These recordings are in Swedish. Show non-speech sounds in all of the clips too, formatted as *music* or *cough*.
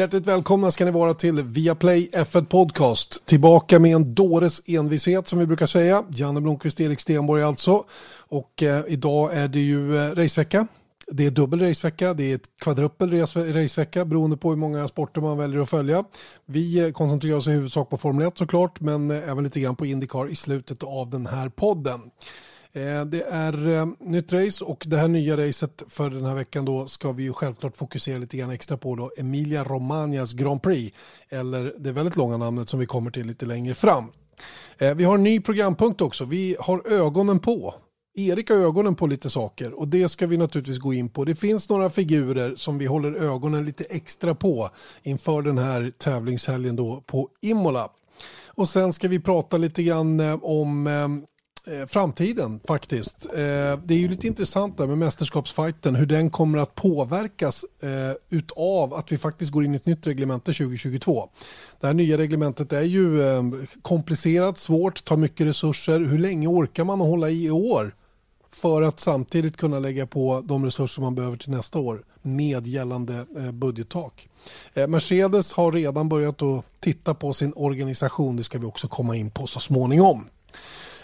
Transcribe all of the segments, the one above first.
Hjärtligt välkomna ska ni vara till Viaplay F1 Podcast. Tillbaka med en dåres envishet som vi brukar säga. Janne Blomqvist, Erik Stenborg alltså. Och eh, idag är det ju eh, racevecka. Det är dubbel racevecka, det är ett kvadruppel racevecka beroende på hur många sporter man väljer att följa. Vi eh, koncentrerar oss i huvudsak på Formel 1 såklart, men eh, även lite grann på Indycar i slutet av den här podden. Eh, det är eh, nytt race och det här nya racet för den här veckan då ska vi ju självklart fokusera lite grann extra på då Emilia Romagnas Grand Prix eller det väldigt långa namnet som vi kommer till lite längre fram. Eh, vi har en ny programpunkt också. Vi har ögonen på. Erik har ögonen på lite saker och det ska vi naturligtvis gå in på. Det finns några figurer som vi håller ögonen lite extra på inför den här tävlingshelgen då på Imola. Och sen ska vi prata lite grann om Eh, framtiden faktiskt. Eh, det är ju lite intressant där med mästerskapsfighten, hur den kommer att påverkas eh, utav att vi faktiskt går in i ett nytt reglemente 2022. Det här nya reglementet är ju komplicerat, svårt, tar mycket resurser. Hur länge orkar man att hålla i i år? För att samtidigt kunna lägga på de resurser man behöver till nästa år med gällande budgettak. Mercedes har redan börjat att titta på sin organisation, det ska vi också komma in på så småningom.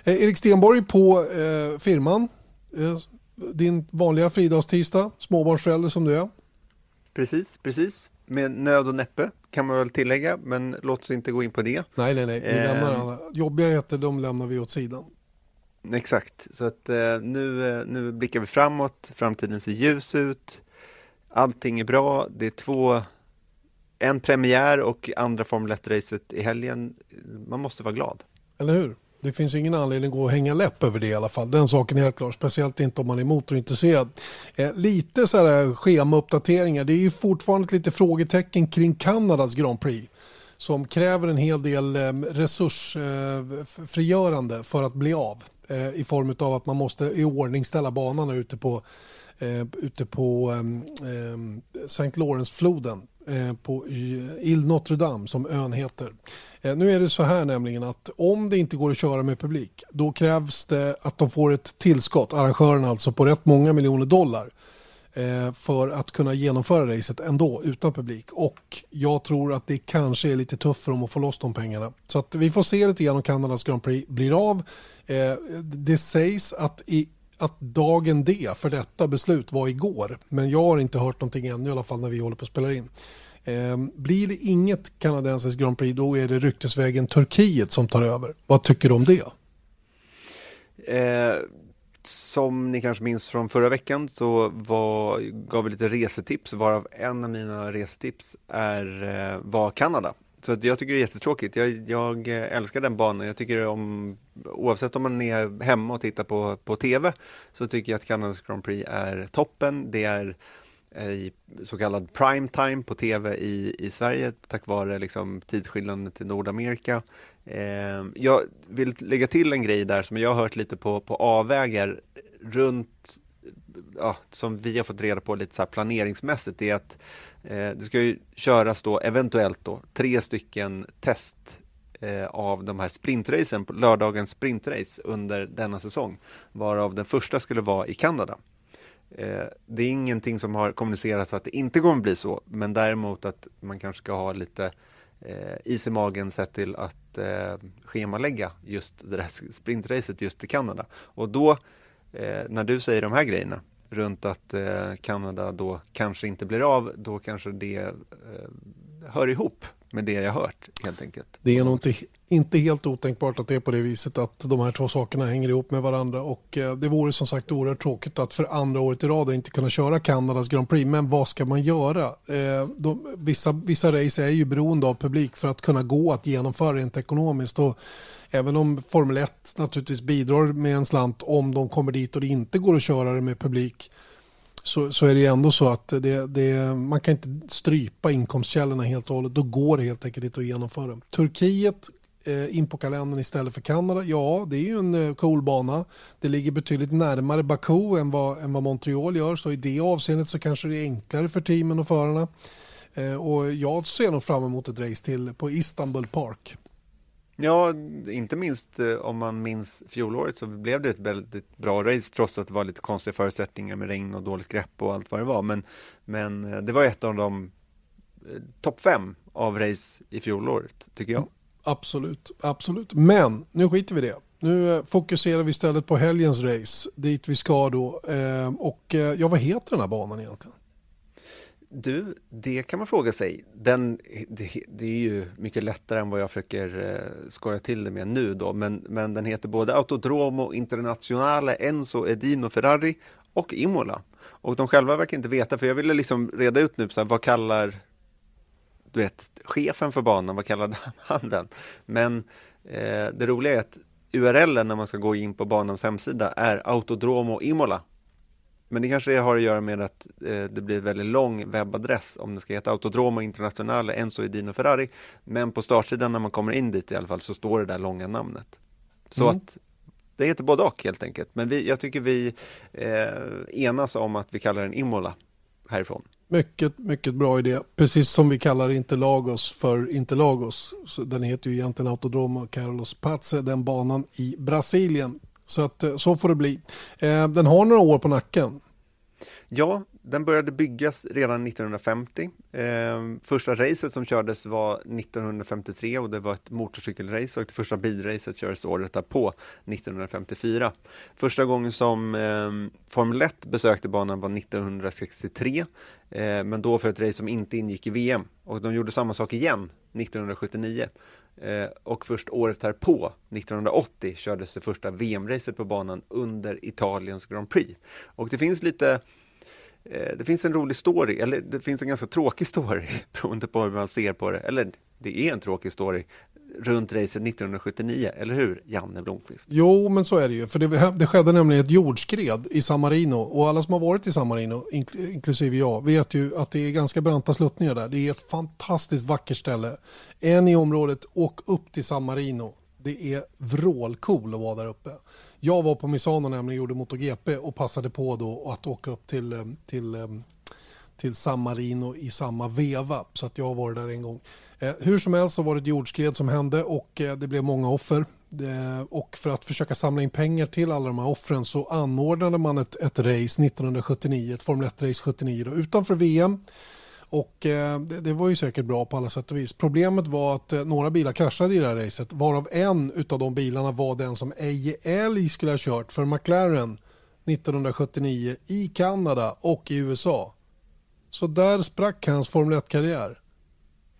Eh, Erik Stenborg på eh, firman. Eh, din vanliga fridagstisdag, småbarnsförälder som du är. Precis, precis. Med nöd och näppe kan man väl tillägga, men låt oss inte gå in på det. Nej, nej, nej. Vi eh, lämnar alla. Jobbigheter, de lämnar vi åt sidan. Exakt, så att eh, nu, eh, nu blickar vi framåt. Framtiden ser ljus ut. Allting är bra. Det är två, en premiär och andra Formel 1-racet i helgen. Man måste vara glad. Eller hur? Det finns ingen anledning att gå och hänga läpp över det i alla fall. Den saken är helt klar. Speciellt inte om man är motorintresserad. Eh, lite så här schemauppdateringar. Det är ju fortfarande lite frågetecken kring Kanadas Grand Prix. Som kräver en hel del eh, resursfrigörande eh, för att bli av. Eh, I form av att man måste i ordning ställa banan ute på, eh, ute på ehm, eh, St. Lawrence-floden Eh, på eh, Il Notre Dame som ön heter. Eh, nu är det så här nämligen att om det inte går att köra med publik då krävs det att de får ett tillskott, arrangörerna alltså, på rätt många miljoner dollar för att kunna genomföra racet ändå utan publik. Och jag tror att det kanske är lite tufft för dem att få loss de pengarna. Så att vi får se lite grann om Kanadas Grand Prix blir av. Det sägs att i att dagen D för detta beslut var igår. Men jag har inte hört någonting ännu i alla fall när vi håller på att spela in. Eh, blir det inget kanadensiskt Grand Prix då är det ryktesvägen Turkiet som tar över. Vad tycker du om det? Eh, som ni kanske minns från förra veckan så var, gav vi lite resetips varav en av mina resetips är, eh, var Kanada. Så jag tycker det är jättetråkigt. Jag, jag älskar den banan. Jag tycker om, oavsett om man är hemma och tittar på, på TV, så tycker jag att Kanadas Grand Prix är toppen. Det är eh, i så kallad prime time på tv i, i Sverige tack vare liksom, tidsskillnaden till Nordamerika. Eh, jag vill lägga till en grej där som jag har hört lite på, på avvägar runt ja, som vi har fått reda på lite så planeringsmässigt är att eh, det ska ju köras då eventuellt då tre stycken test eh, av de här sprintracen, lördagens sprintrace under denna säsong, varav den första skulle vara i Kanada. Eh, det är ingenting som har kommunicerats att det inte kommer att bli så, men däremot att man kanske ska ha lite eh, is i magen sett till att eh, schemalägga just det där sprintracet just i Kanada. Och då, eh, när du säger de här grejerna, runt att eh, Kanada då kanske inte blir av, då kanske det eh, hör ihop med det jag hört helt enkelt. Det är nog inte, inte helt otänkbart att det är på det viset att de här två sakerna hänger ihop med varandra och eh, det vore som sagt oerhört tråkigt att för andra året i rad inte kunna köra Kanadas Grand Prix. Men vad ska man göra? Eh, de, vissa, vissa race är ju beroende av publik för att kunna gå att genomföra rent ekonomiskt och även om Formel 1 naturligtvis bidrar med en slant om de kommer dit och det inte går att köra det med publik så, så är det ändå så att det, det, man kan inte strypa inkomstkällorna helt och hållet. Då går det helt enkelt inte att genomföra. Turkiet eh, in på kalendern istället för Kanada. Ja, det är ju en eh, cool bana. Det ligger betydligt närmare Baku än vad, än vad Montreal gör. Så i det avseendet så kanske det är enklare för teamen och förarna. Eh, och jag ser nog fram emot ett race till på Istanbul Park. Ja, inte minst eh, om man minns fjolåret så blev det ett väldigt bra race trots att det var lite konstiga förutsättningar med regn och dåligt grepp och allt vad det var. Men, men eh, det var ett av de eh, topp fem av race i fjolåret, tycker jag. Absolut, absolut. Men nu skiter vi i det. Nu fokuserar vi istället på helgens race, dit vi ska då. Och ja, vad heter den här banan egentligen? Du, det kan man fråga sig. Den, det, det, är ju mycket lättare än vad jag försöker eh, skoja till det med nu då, men, men den heter både Autodromo Internazionale Enzo Edino Ferrari och Imola. Och de själva verkar inte veta, för jag ville liksom reda ut nu, så här, vad kallar du vet, chefen för banan, vad kallar *laughs* han den? Men eh, det roliga är att URL när man ska gå in på banans hemsida är Autodromo Imola. Men det kanske har att göra med att eh, det blir väldigt lång webbadress om det ska heta Autodromo Internazionale Enzo Edino Ferrari. Men på startsidan när man kommer in dit i alla fall så står det där långa namnet. Så mm. att det heter både och helt enkelt. Men vi, jag tycker vi eh, enas om att vi kallar den Imola härifrån. Mycket, mycket bra idé. Precis som vi kallar Interlagos för Interlagos. Så den heter ju egentligen Autodromo Carlos Pace, den banan i Brasilien. Så att eh, så får det bli. Eh, den har några år på nacken. Ja, den började byggas redan 1950. Eh, första racet som kördes var 1953 och det var ett motorcykelrace och det första bilracet kördes året därpå, 1954. Första gången som eh, Formel 1 besökte banan var 1963, eh, men då för ett race som inte ingick i VM. Och de gjorde samma sak igen 1979. Eh, och först året därpå, 1980, kördes det första VM-racet på banan under Italiens Grand Prix. Och det finns lite Eh, det finns en rolig story, eller det finns en ganska tråkig story *laughs* beroende på hur man ser på det. Eller det är en tråkig story runt racet 1979, eller hur Janne Blomqvist? Jo, men så är det ju. För det, det skedde nämligen ett jordskred i San Marino och alla som har varit i San Marino, inklusive jag, vet ju att det är ganska branta sluttningar där. Det är ett fantastiskt vackert ställe. En i området, åk upp till San Marino. Det är vrålcool att vara där uppe. Jag var på Misano nämligen och gjorde MotoGP och passade på då att åka upp till, eh, till, eh, till San Marino i samma veva. Så att jag har varit där en gång. Eh, hur som helst så var det ett jordskred som hände och eh, det blev många offer. Och för att försöka samla in pengar till alla de här offren så anordnade man ett, ett race 1979, ett Formel 1-race 79 då, utanför VM och eh, det, det, var ju säkert bra på alla sätt och vis. Problemet var att eh, några bilar kraschade i det här racet, varav en av de bilarna var den som Eje Elg skulle ha kört för McLaren 1979 i Kanada och i USA. Så där sprack hans Formel 1-karriär.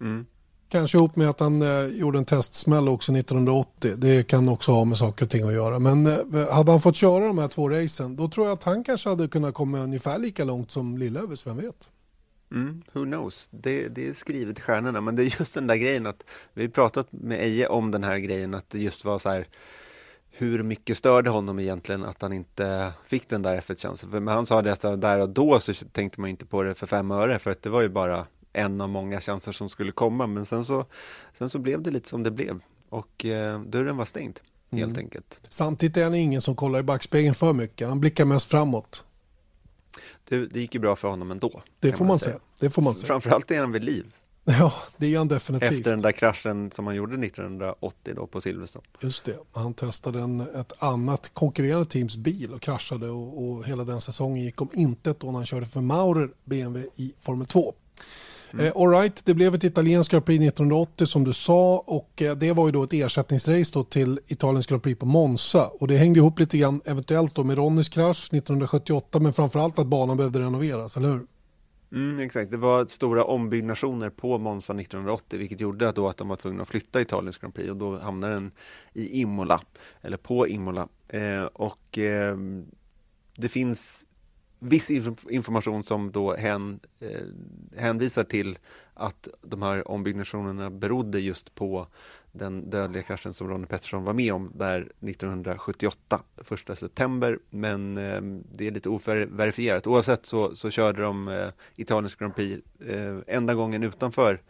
Mm. Kanske ihop med att han eh, gjorde en testsmäll också 1980. Det kan också ha med saker och ting att göra. Men eh, hade han fått köra de här två racen då tror jag att han kanske hade kunnat komma ungefär lika långt som Lillövers, vem vet? Mm, who knows? Det, det, är skrivet i stjärnorna, men det är just den där grejen att vi har pratat med Eje om den här grejen att det just var så här hur mycket störde honom egentligen att han inte fick den där F1-chansen? Men han sa det att där och då så tänkte man inte på det för fem öre för att det var ju bara en av många chanser som skulle komma men sen så, sen så blev det lite som det blev och eh, dörren var stängd helt mm. enkelt. Samtidigt är han ingen som kollar i backspegeln för mycket, han blickar mest framåt. Det, det gick ju bra för honom ändå. Det får man, säga. Det får man säga. Framförallt är han vid liv. *laughs* Ja, det är han definitivt. Efter den där kraschen som han gjorde 1980 då på Silverstone. Just det, han testade en, ett annat konkurrerande teams bil och kraschade och, och hela den säsongen gick om intet då när han körde för Maurer BMW i Formel 2. Mm. Eh, all right, det blev ett italienskt Grand Prix 1980 som du sa och eh, det var ju då ett ersättningsrace då till Italiens Grand Prix på Monza och det hängde ihop lite grann eventuellt då med Ronnys krasch 1978 men framförallt att banan behövde renoveras, eller hur? Mm, exakt, det var stora ombyggnationer på Monza 1980 vilket gjorde då att de var tvungna att flytta Italiens Grand Prix och då hamnade den i Imola, eller på Imola. Eh, och eh, det finns viss information som då hen, eh, hänvisar till att de här ombyggnationerna berodde just på den dödliga kraschen som Ronnie Pettersson var med om där 1978, första september. Men eh, det är lite overifierat. Oavsett så, så körde de eh, Italiens Grand Prix eh, enda gången utanför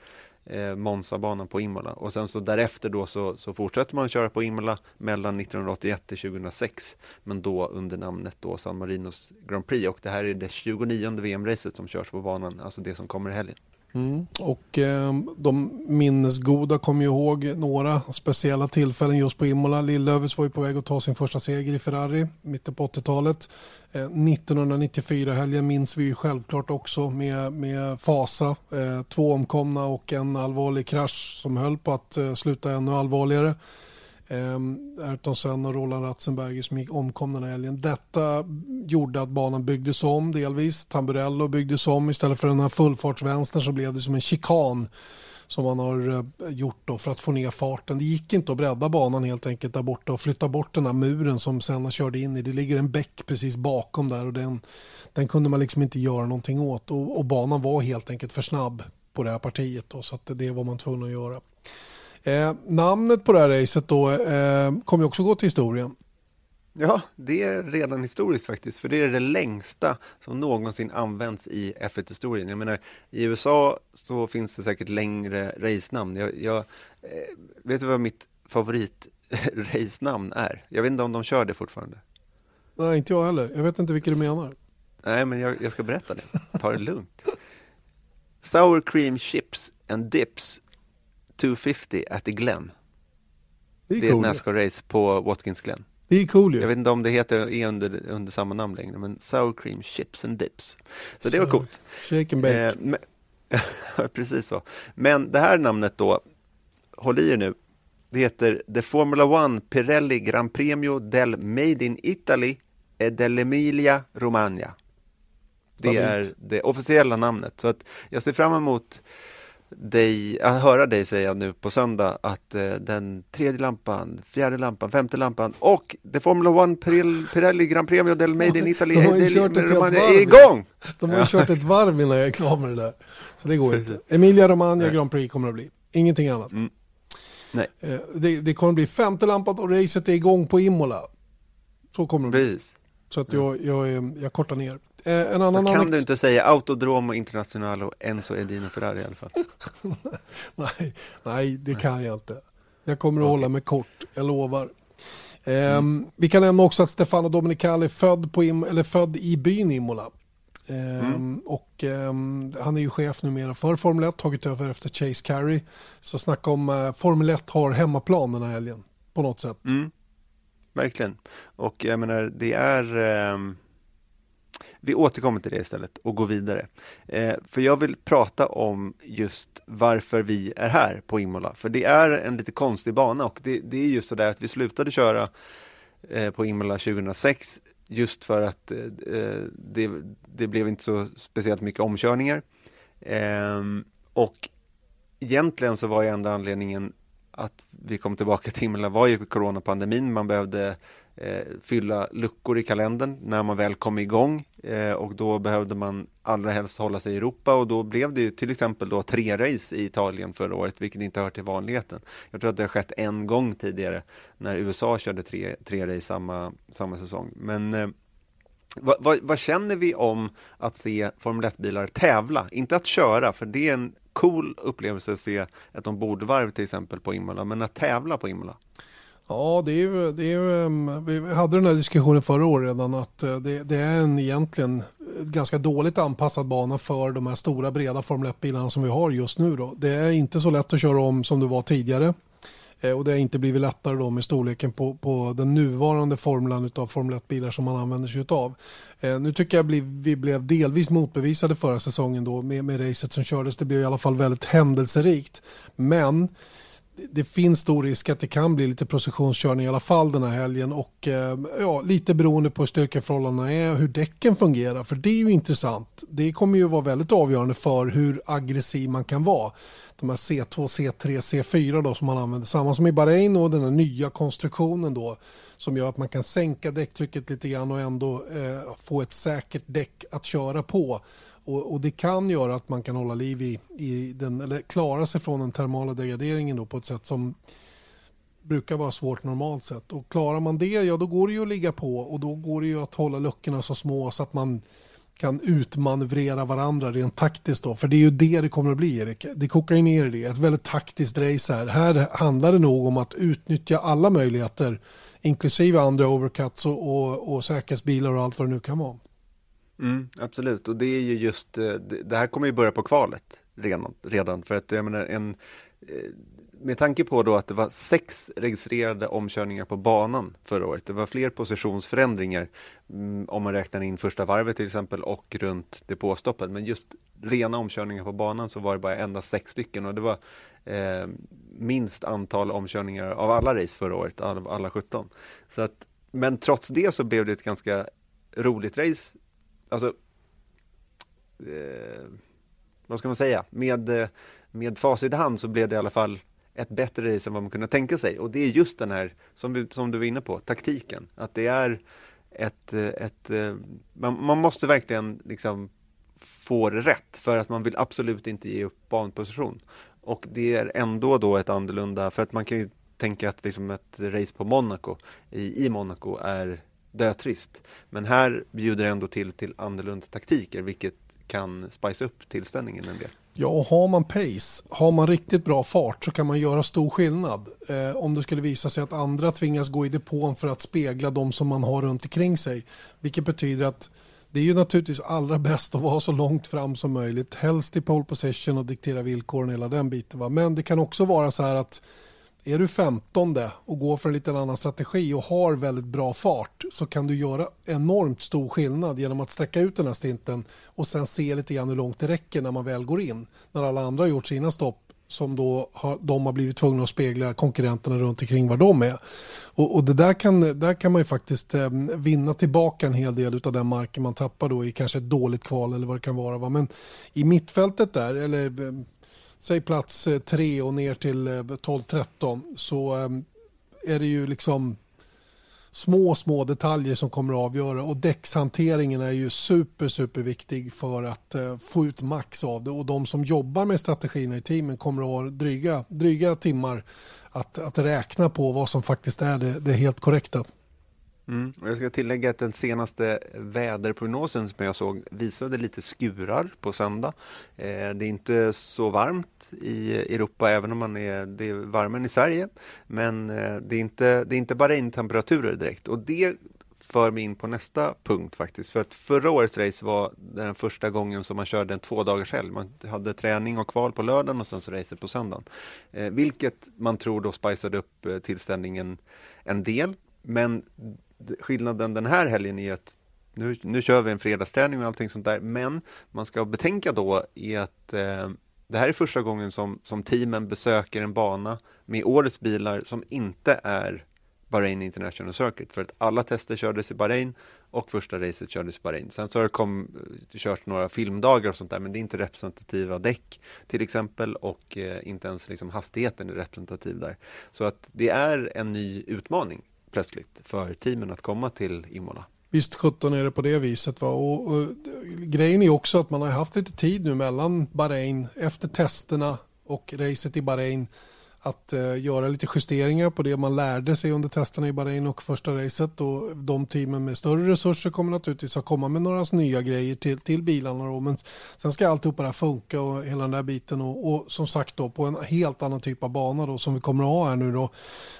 eh, Monza-banan på Imola och sen så därefter då så, så fortsätter man köra på Imola mellan 1981 till 2006 men då under namnet då San Marinos Grand Prix och det här är det 29 VM-racet som körs på banan, alltså det som kommer i helgen. Mm. Och eh, de minnesgoda kommer ju ihåg några speciella tillfällen just på Imola. Lillövers var ju på väg att ta sin första seger i Ferrari mitten på 80-talet. Eh, 1994-helgen minns vi ju självklart också med, med fasa. Eh, två omkomna och en allvarlig krasch som höll på att eh, sluta ännu allvarligare. Ehm, Ayrton Senna och Roland Ratzenberger som omkom den här helgen. Detta gjorde att banan byggdes om delvis. Tamburello byggdes om istället för den här fullfartsvänstern så blev det som en chikan som man har eh, gjort då för att få ner farten. Det gick inte att bredda banan helt enkelt där borta och flytta bort den här muren som Senna körde in i. Det ligger en bäck precis bakom där och den, den kunde man liksom inte göra någonting åt och, och banan var helt enkelt för snabb på det här partiet då, så att det var man tvungen att göra. Eh, namnet på det här racet då eh, kommer också gå till historien. Ja, det är redan historiskt faktiskt, för det är det längsta som någonsin används i F1-historien. Jag menar, i USA så finns det säkert längre racenamn. Jag, jag eh, vet du vad mitt favorit *laughs* racenamn är? Jag vet inte om de kör det fortfarande. Nej, inte jag heller. Jag vet inte vilket du menar. Nej, men jag, jag ska berätta det. Ta det lugnt. Sour cream chips and dips 250 at the Glen. Det är, Det är ett cool. Nascar-race på Watkins Glen. Det är cool ju. Jag vet inte om det heter är under, under samma namn längre, men Sour cream chips and dips. Så det var coolt. Shake and bake. Eh, men, *laughs* precis så. Men det här namnet då, håll i er nu, det heter The Formula One Pirelli Gran Premio del Made in Italy e dell'Emilia Romagna. Det är det officiella namnet. Så att jag ser fram emot dig, att höra dig säga nu på söndag att eh, den tredje lampan, fjärde lampan, femte lampan och The Formula One Pirelli, Pirelli Gran Premio del Made in Italy De har ju kört ett Romagna är igång! De har ju kört ett varv innan jag är klar med det där. Så det går inte. Emilia Romagna Nej. Grand Prix kommer det att bli. Ingenting annat. Mm. Nej. Eh, Det, det kommer bli femte lampan och racet är igång på Imola. Så kommer det bli. Precis. Så att jag, jag, jag kortar ner. Eh, En annan kan du inte säga Autodromo Internationale och Enzo Edino Ferrari i alla fall? *laughs* nej, nej, det kan jag inte. Jag kommer att hålla mig kort, jag lovar. Ehm, Vi kan nämna också att Stefano Domenicali är född, på eller född i byn Imola. Ehm, Och ehm, han är ju chef numera för Formel 1, tagit över efter Chase Carey. Så snacka om uh, Formel 1 har hemmaplan den här helgen, på något sätt. Mm. Verkligen. Och jag menar, det är... ehm, vi återkommer till det istället och går vidare. Eh, för jag vill prata om just varför vi är här på Imola. För det är en lite konstig bana och det, det är just så där att vi slutade köra eh, på Imola 2006 just för att eh, eh, det, det blev inte så speciellt mycket omkörningar. Ehm, och egentligen så var ju enda anledningen att vi kom tillbaka till himlen var ju coronapandemin. Man behövde eh, fylla luckor i kalendern när man väl kom igång eh, och då behövde man allra helst hålla sig i Europa och då blev det ju till exempel då tre race i Italien förra året, vilket inte hör till vanligheten. Jag tror att det har skett en gång tidigare när USA körde tre, tre race samma, samma säsong. Men eh, vad, vad, vad känner vi om att se Formel 1-bilar tävla? Inte att köra, för det är en cool upplevelse att se ett ombordvarv till exempel på Imola, men att tävla på Imola. Ja, det är ju, det är ju, ehm, vi hade den här diskussionen förra året redan att eh, det, det är en egentligen eh, ganska dåligt anpassad bana för de här stora breda Formel 1-bilarna som vi har just nu. Då. Det är inte så lätt att köra om som det var tidigare. Eh, och det har inte blivit lättare då med storleken på, på den nuvarande formulan av Formel 1-bilar som man använder sig av. Eh, nu tycker jag bli, vi blev delvis motbevisade förra säsongen då med, med racet som kördes. Det blev i alla fall väldigt händelserikt. Men det- finns stor risk att det kan bli lite processionskörning i alla fall den här helgen och ehm, ja, lite beroende på hur styrkeförhållandena är och hur däcken fungerar för det är ju intressant. Det kommer ju vara väldigt avgörande för hur aggressiv man kan vara. De här C2, C3, C4 då som man använder, samma som i Bahrain och den här nya konstruktionen då som gör att man kan sänka däcktrycket lite grann och ändå eh, få ett säkert däck att köra på. Och, och det kan göra att man kan hålla liv i, i den, eller klara sig från den termala degraderingen då på ett sätt som brukar vara svårt normalt sett. Och klarar man det, ja då går det ju att ligga på och då går det ju att hålla luckorna så små så att man kan utmanövrera varandra rent taktiskt då. För det är ju det det kommer att bli Erik. Det kokar ju ner i det. Ett väldigt taktiskt race här. Här handlar det nog om att utnyttja alla möjligheter inklusive andra overcuts och, och, och säkerhetsbilar och allt vad det nu kan vara. Mm, absolut, och det är ju just, eh, det här kommer ju börja på kvalet. redan. redan för att jag menar, en, eh, med tanke på då att det var sex registrerade omkörningar på banan förra året. Det var fler positionsförändringar mm, om man räknar in första varvet till exempel och runt depåstoppet. Men just rena omkörningar på banan så var det bara endast sex stycken och det var eh, minst antal omkörningar av alla race förra året, av alla 17. Så att, men trots det så blev det ett ganska roligt race. Alltså, eh, vad ska man säga, med, eh, med facit i hand så blev det i alla fall ett bättre race än vad man kunde tänka sig. Och det är just den här, som, vi, som du var inne på, taktiken. Att det är ett, eh, ett eh, man, man måste verkligen liksom få det rätt för att man vill absolut inte ge upp banposition. Och det är ändå då ett annorlunda, för att man kan ju tänka att liksom ett race på Monaco, i, i Monaco, är dötrist. Men här bjuder det ändå till till annorlunda taktiker, vilket kan spice upp tillställningen en del. Ja, och har man pace, har man riktigt bra fart så kan man göra stor skillnad. Eh, om det skulle visa sig att andra tvingas gå i depån för att spegla de som man har runt omkring sig. Vilket betyder att det är ju naturligtvis allra bäst att vara så långt fram som möjligt. Helst i pole position och diktera villkoren hela den biten. Va? Men det kan också vara så här att är du 15 och går för en lite annan strategi och har väldigt bra fart så kan du göra enormt stor skillnad genom att sträcka ut den här stinten och sen se lite grann hur långt det räcker när man väl går in. När alla andra har gjort sina stopp som då har, de har blivit tvungna att spegla konkurrenterna runt omkring var de är. Och, och det där kan, där kan man ju faktiskt eh, vinna tillbaka en hel del av den marken man tappar då i kanske ett dåligt kval eller vad det kan vara. Va? Men i mittfältet där, eller eh, säg plats eh, 3 och ner till eh, 12-13 så eh, är det ju liksom små, små detaljer som kommer att avgöra. Och däckshanteringen är ju super, super viktig för att få ut max av det. Och de som jobbar med strategierna i teamen kommer att ha dryga, dryga timmar att, att räkna på vad som faktiskt är det, det helt korrekta. Mm. Jag ska tillägga att den senaste väderprognosen som jag såg visade lite skurar på söndag. Eh, det är inte så varmt i Europa, även om man är, det är varmare än i Sverige. Men eh, det är inte, det är inte bara temperaturer direkt. Och det för mig in på nästa punkt faktiskt. För att förra årets race var den första gången som man körde en två dagars helg. Man hade träning och kval på lördagen och sen så racet på söndagen. Eh, vilket man tror då spiceade upp eh, tillställningen en del. Men skillnaden den här helgen är att nu, nu kör vi en fredagsträning och allting sånt där, men man ska betänka då är att eh, det här är första gången som, som teamen besöker en bana med årets bilar som inte är Bahrain International Circuit för att alla tester kördes i Bahrain och första racet kördes i Bahrain. Sen så har det kom, eh, kört några filmdagar och sånt där men det är inte representativa däck till exempel och eh, inte ens liksom hastigheten är representativ där. Så att det är en ny utmaning plötsligt för teamen att komma till Imola. Visst 17 är det på det viset. Va? Och, och, grejen är också att man har haft lite tid nu mellan Bahrain efter testerna och racet i Bahrain att eh, göra lite justeringar på det man lärde sig under testerna i Bahrain och första racet. Och de teamen med större resurser kommer naturligtvis att komma med några nya grejer till, till bilarna. Då. Men sen ska alltihopa det här funka och hela den där biten. Och, och, som sagt då på en helt annan typ av bana då som vi kommer att ha här nu då.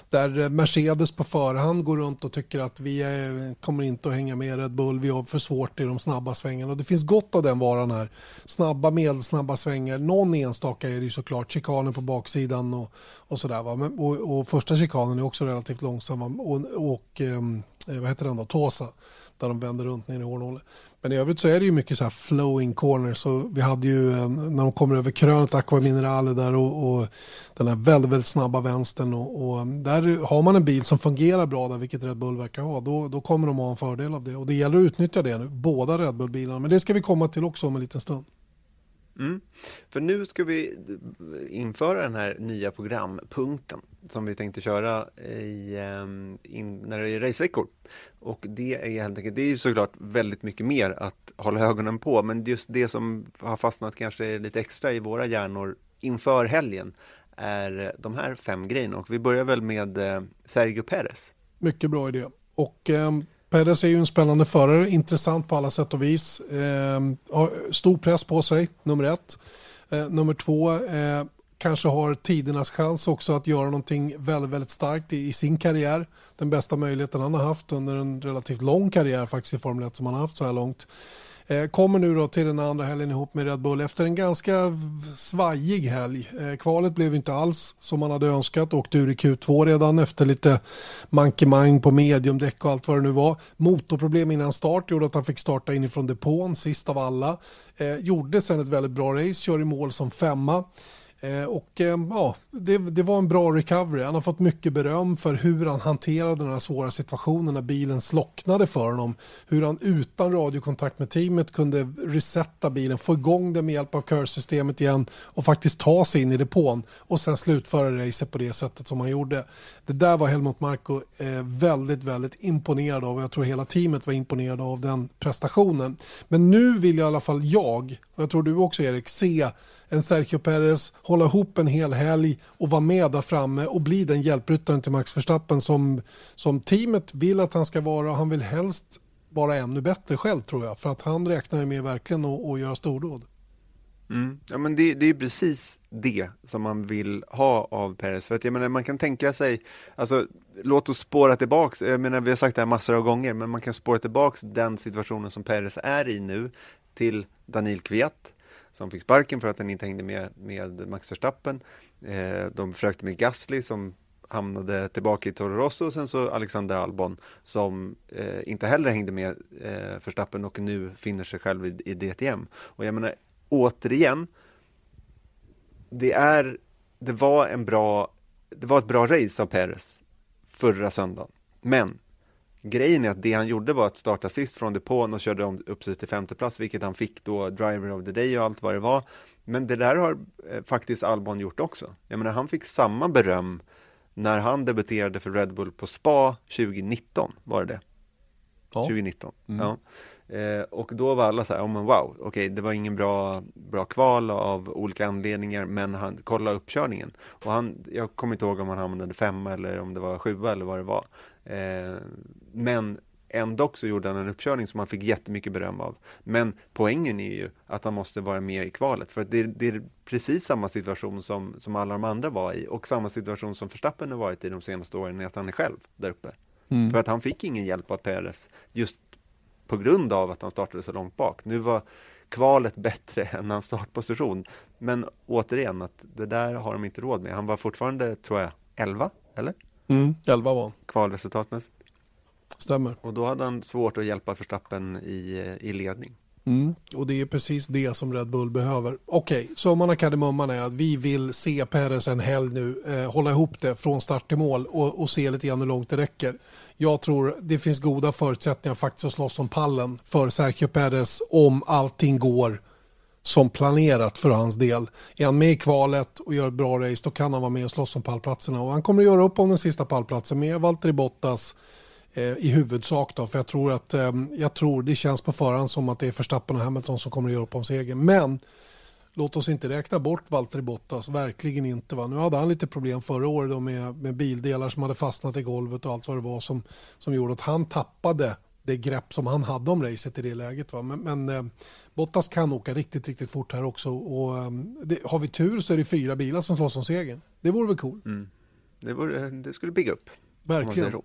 Där Mercedes på förhand går runt och tycker att vi är, kommer inte att hänga med Red Bull. Vi har för svårt i de snabba svängarna. Och det finns gott av den varan här. Snabba, medelsnabba svängar. Någon enstaka är det ju såklart. Chikaner på baksidan och och sådär. Va? Men, och, och, första chikanen är också relativt långsam. Och, och ehm, eh, vad heter den då? Tåsa. Där de vänder runt ner i hårnålen. Men i övrigt så är det ju mycket så här flowing corners. Så vi hade ju eh, när de kommer över krönet Aqua Minerale där och, och, den här väldigt, väldigt snabba vänstern. Och, och, ehm, där har man en bil som fungerar bra där, vilket Red Bull verkar ha, då, då kommer de ha en fördel av det. Och det gäller att utnyttja det nu, båda Red Bull-bilarna. Men det ska vi komma till också om en liten stund. Mm. För nu ska vi införa den här nya programpunkten som vi tänkte köra i, ehm, in, när det är raceveckor. Och det är helt enkelt, det är ju såklart väldigt mycket mer att hålla ögonen på, men just det som har fastnat kanske lite extra i våra hjärnor inför helgen är de här fem grejerna. Och vi börjar väl med eh, Sergio Perez. Mycket bra idé. Och eh, Perez är ju en spännande förare, intressant på alla sätt och vis. Eh, har stor press på sig, nummer ett. Eh, nummer två, eh, kanske har tidernas chans också att göra någonting väldigt, väldigt starkt i, i, sin karriär. Den bästa möjligheten han har haft under en relativt lång karriär faktiskt i Formel 1 som han har haft så här långt. Eh, kommer nu då till den andra helgen ihop med Red Bull efter en ganska svajig helg. Eh, kvalet blev inte alls som man hade önskat. Åkte ur i Q2 redan efter lite mankemang på mediumdäck och allt vad det nu var. Motorproblem innan start gjorde att han fick starta inifrån depån sist av alla. Eh, gjorde sen ett väldigt bra race, kör i mål som femma. Eh, och eh, ja, det, det, var en bra recovery. Han har fått mycket beröm för hur han hanterade den här svåra situationen när bilen slocknade för honom. Hur han utan radiokontakt med teamet kunde resetta bilen, få igång den med hjälp av körsystemet igen och faktiskt ta sig in i depån och sen slutföra racet på det sättet som han gjorde. Det där var Helmut Marko eh, väldigt, väldigt imponerad av och jag tror hela teamet var imponerade av den prestationen. Men nu vill i alla fall jag, och jag tror du också Erik, se en Sergio Perez, hålla ihop en hel helg och vara med där framme och bli den hjälpryttaren till Max Verstappen som, som teamet vill att han ska vara. Han vill helst vara ännu bättre själv tror jag, för att han räknar med verkligen att, att göra stordåd. Mm. Ja, men det, det är precis det som man vill ha av Perez. För att jag menar, man kan tänka sig, alltså, låt oss spåra tillbaks, jag menar, vi har sagt det här massor av gånger, men man kan spåra tillbaks den situationen som Perez är i nu till Daniel Kviat som fick sparken för att han inte hängde med, med Max Verstappen. Eh, de försökte med Gasly som hamnade tillbaka i Toro Rosso och sen så Alexander Albon som eh, inte heller hängde med eh, Verstappen och nu finner sig själv i, i DTM. Och jag menar återigen, det är, det var en bra, det var ett bra race av Perez förra söndagen. Men grejen är att det han gjorde var att starta sist från depån och körde om upp sig till femte plats, vilket han fick då Driver of the Day och allt vad det var. Men det där har eh, faktiskt Albon gjort också. Jag menar, han fick samma beröm när han debuterade för Red Bull på Spa 2019, var det det? Ja. 2019, mm. ja. Eh, och då var alla så här, oh, men wow, okej, okay, det var ingen bra, bra kval av olika anledningar, men han kolla uppkörningen. Och han, jag kommer inte ihåg om han hamnade femma eller om det var sjua eller vad det var. Eh, men ändå så gjorde han en uppkörning som han fick jättemycket beröm av. Men poängen är ju att han måste vara med i kvalet. För det, det, är precis samma situation som, som alla de andra var i och samma situation som Verstappen har varit i de senaste åren, är att han är själv där uppe. Mm. För att han fick ingen hjälp av Perez just på grund av att han startade så långt bak. Nu var kvalet bättre *laughs* än hans startposition. Men återigen, att det där har de inte råd med. Han var fortfarande, tror jag, 11, eller? Mm, 11 var Kvalresultatmässigt. Stämmer. Och då hade han svårt att hjälpa Förstappen i, i ledning. Mm, och det är precis det som Red Bull behöver. Okej, okay, summan av kardemumman är att vi vill se Perez en helg nu, eh, hålla ihop det från start till mål och, och se lite grann hur långt det räcker. Jag tror det finns goda förutsättningar faktiskt att slåss om pallen för Sergio Perez om allting går som planerat för hans del. Är han med i kvalet och gör ett bra race då kan han vara med och slåss om pallplatserna och han kommer att göra upp om den sista pallplatsen med Valtteri Bottas i huvudsak då, för jag tror att eh, jag tror det känns på förhand som att det är Verstappen och Hamilton som kommer att göra upp om segern. Men låt oss inte räkna bort Valtteri Bottas, verkligen inte. Va? Nu hade han lite problem förra året då med, med bildelar som hade fastnat i golvet och allt vad det var som, som gjorde att han tappade det grepp som han hade om racet i det läget. Va? Men, men eh, Bottas kan åka riktigt, riktigt fort här också. Och, eh, det, har vi tur så är det fyra bilar som slåss om segern. Det vore väl cool? Mm. Det, vore, det skulle bygga upp. Verkligen.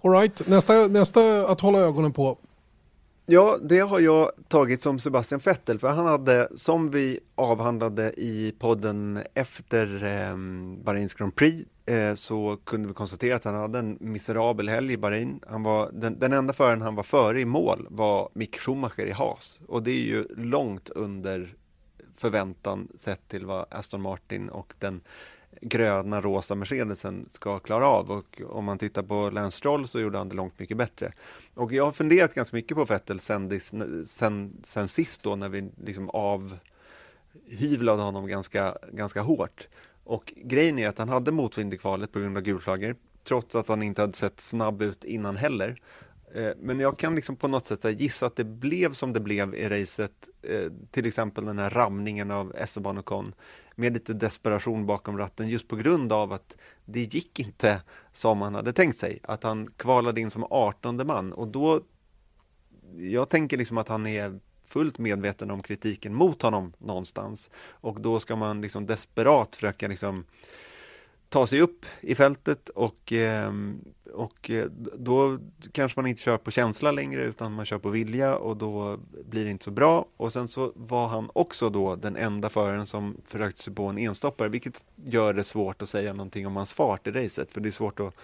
All right. nästa, nästa att hålla ögonen på. Ja, det har jag tagit som Sebastian Vettel, för han hade, som vi avhandlade i podden efter eh, Bahrains Grand Prix, eh, så kunde vi konstatera att han hade en miserabel helg i Bahrain. Han var, den, den enda föraren han var före i mål var Mick Schumacher i Haas och det är ju långt under förväntan sett till vad Aston Martin och den gröna rosa Mercedesen ska klara av och om man tittar på Lance Stroll så gjorde han det långt mycket bättre. Och jag har funderat ganska mycket på Vettel sen, sen, sen sist då när vi liksom avhyvlade honom ganska, ganska hårt. Och grejen är att han hade motvind i kvalet på grund av gulflaggor trots att han inte hade sett snabb ut innan heller. Eh, men jag kan liksom på något sätt gissa att det blev som det blev i racet, eh, till exempel den här ramningen av Esteban Ocon med lite desperation bakom ratten just på grund av att det gick inte som han hade tänkt sig. Att han kvalade in som 18 man och då jag tänker liksom att han är fullt medveten om kritiken mot honom någonstans och då ska man liksom desperat försöka liksom ta sig upp i fältet och, ehm, och eh, då kanske man inte kör på känsla längre utan man kör på vilja och då blir det inte så bra. Och sen så var han också då den enda föraren som försökte sig på en enstoppare vilket gör det svårt att säga någonting om hans fart i racet för det är svårt att,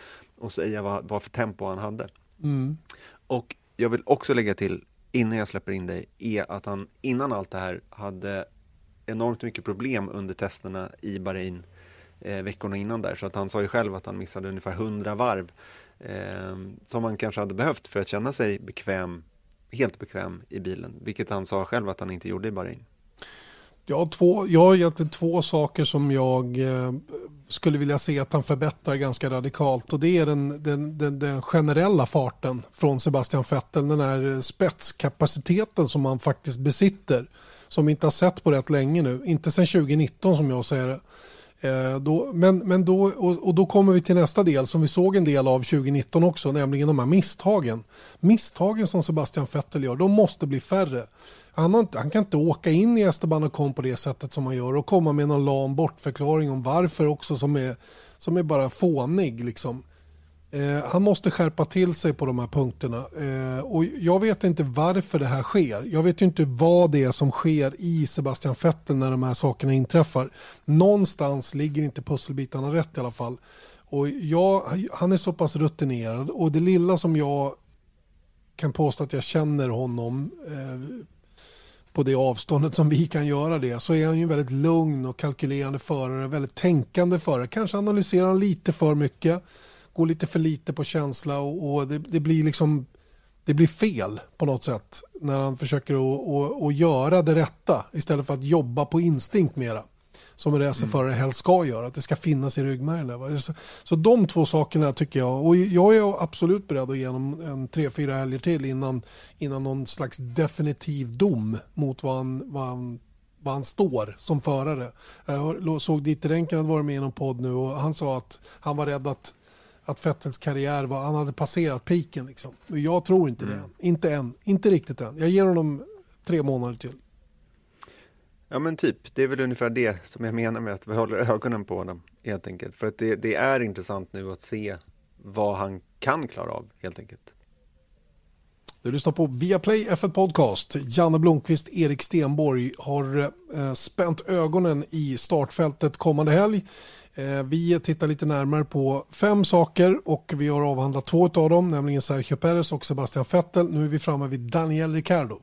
att säga vad, vad för tempo han hade. Mm. Och jag vill också lägga till innan jag släpper in dig är att han innan allt det här hade enormt mycket problem under testerna i Bahrain eh, veckorna innan där. Så att han sa ju själv att han missade ungefär 100 varv eh, som han kanske hade behövt för att känna sig bekväm, helt bekväm i bilen. Vilket han sa själv att han inte gjorde i Bahrain. Jag har, två, jag har egentligen två saker som jag eh, skulle vilja se att han förbättrar ganska radikalt. Och det är den, den, den, den, generella farten från Sebastian Vettel. Den här spetskapaciteten som han faktiskt besitter. Som vi inte har sett på rätt länge nu. Inte sedan 2019 som jag säger det. Eh, då, men, men då, och, och, då kommer vi till nästa del som vi såg en del av 2019 också, nämligen de här misstagen. Misstagen som Sebastian Vettel gör, de måste bli färre. Han, inte, han, kan inte åka in i Esteban Ocon på det sättet som han gör och komma med någon lam bortförklaring om varför också som är, som är bara fånig. Liksom. Eh, han måste skärpa till sig på de här punkterna. Eh, och jag vet inte varför det här sker. Jag vet inte vad det är som sker i Sebastian Vettel när de här sakerna inträffar. Någonstans ligger inte pusselbitarna rätt i alla fall. Och jag, han är så pass rutinerad och det lilla som jag kan påstå att jag känner honom eh, på det avståndet som vi kan göra det så är han ju väldigt lugn och kalkylerande förare, väldigt tänkande förare. Kanske analyserar han lite för mycket går lite för lite på känsla och, och det, det, blir liksom det blir fel på något sätt när han försöker att, göra det rätta istället för att jobba på instinkt mera som en racerförare mm. helst ska göra, att det ska finnas i ryggmärgen. Så, så de två sakerna tycker jag, och jag är absolut beredd att ge honom en tre, fyra helger till innan, innan någon slags definitiv dom mot vad han, vad han, vad han står som förare. Jag såg Dieter Renken hade varit med i någon podd nu och han sa att han var rädd att att Vettels karriär var, han hade passerat piken. Liksom. Jag tror inte mm. det Inte än. Inte riktigt än. Jag ger honom tre månader till. Ja men typ, det är väl ungefär det som jag menar med att vi håller ögonen på honom helt enkelt. För att det, det är intressant nu att se vad han kan klara av helt enkelt. Du lyssnar på Viaplay F1 Podcast. Janne Blomqvist, Erik Stenborg har eh, spänt ögonen i startfältet kommande helg. Eh, vi tittar lite närmare på fem saker och vi har avhandlat två av dem, nämligen Sergio Perez och Sebastian Vettel. Nu är vi framme vid Daniel Ricciardo.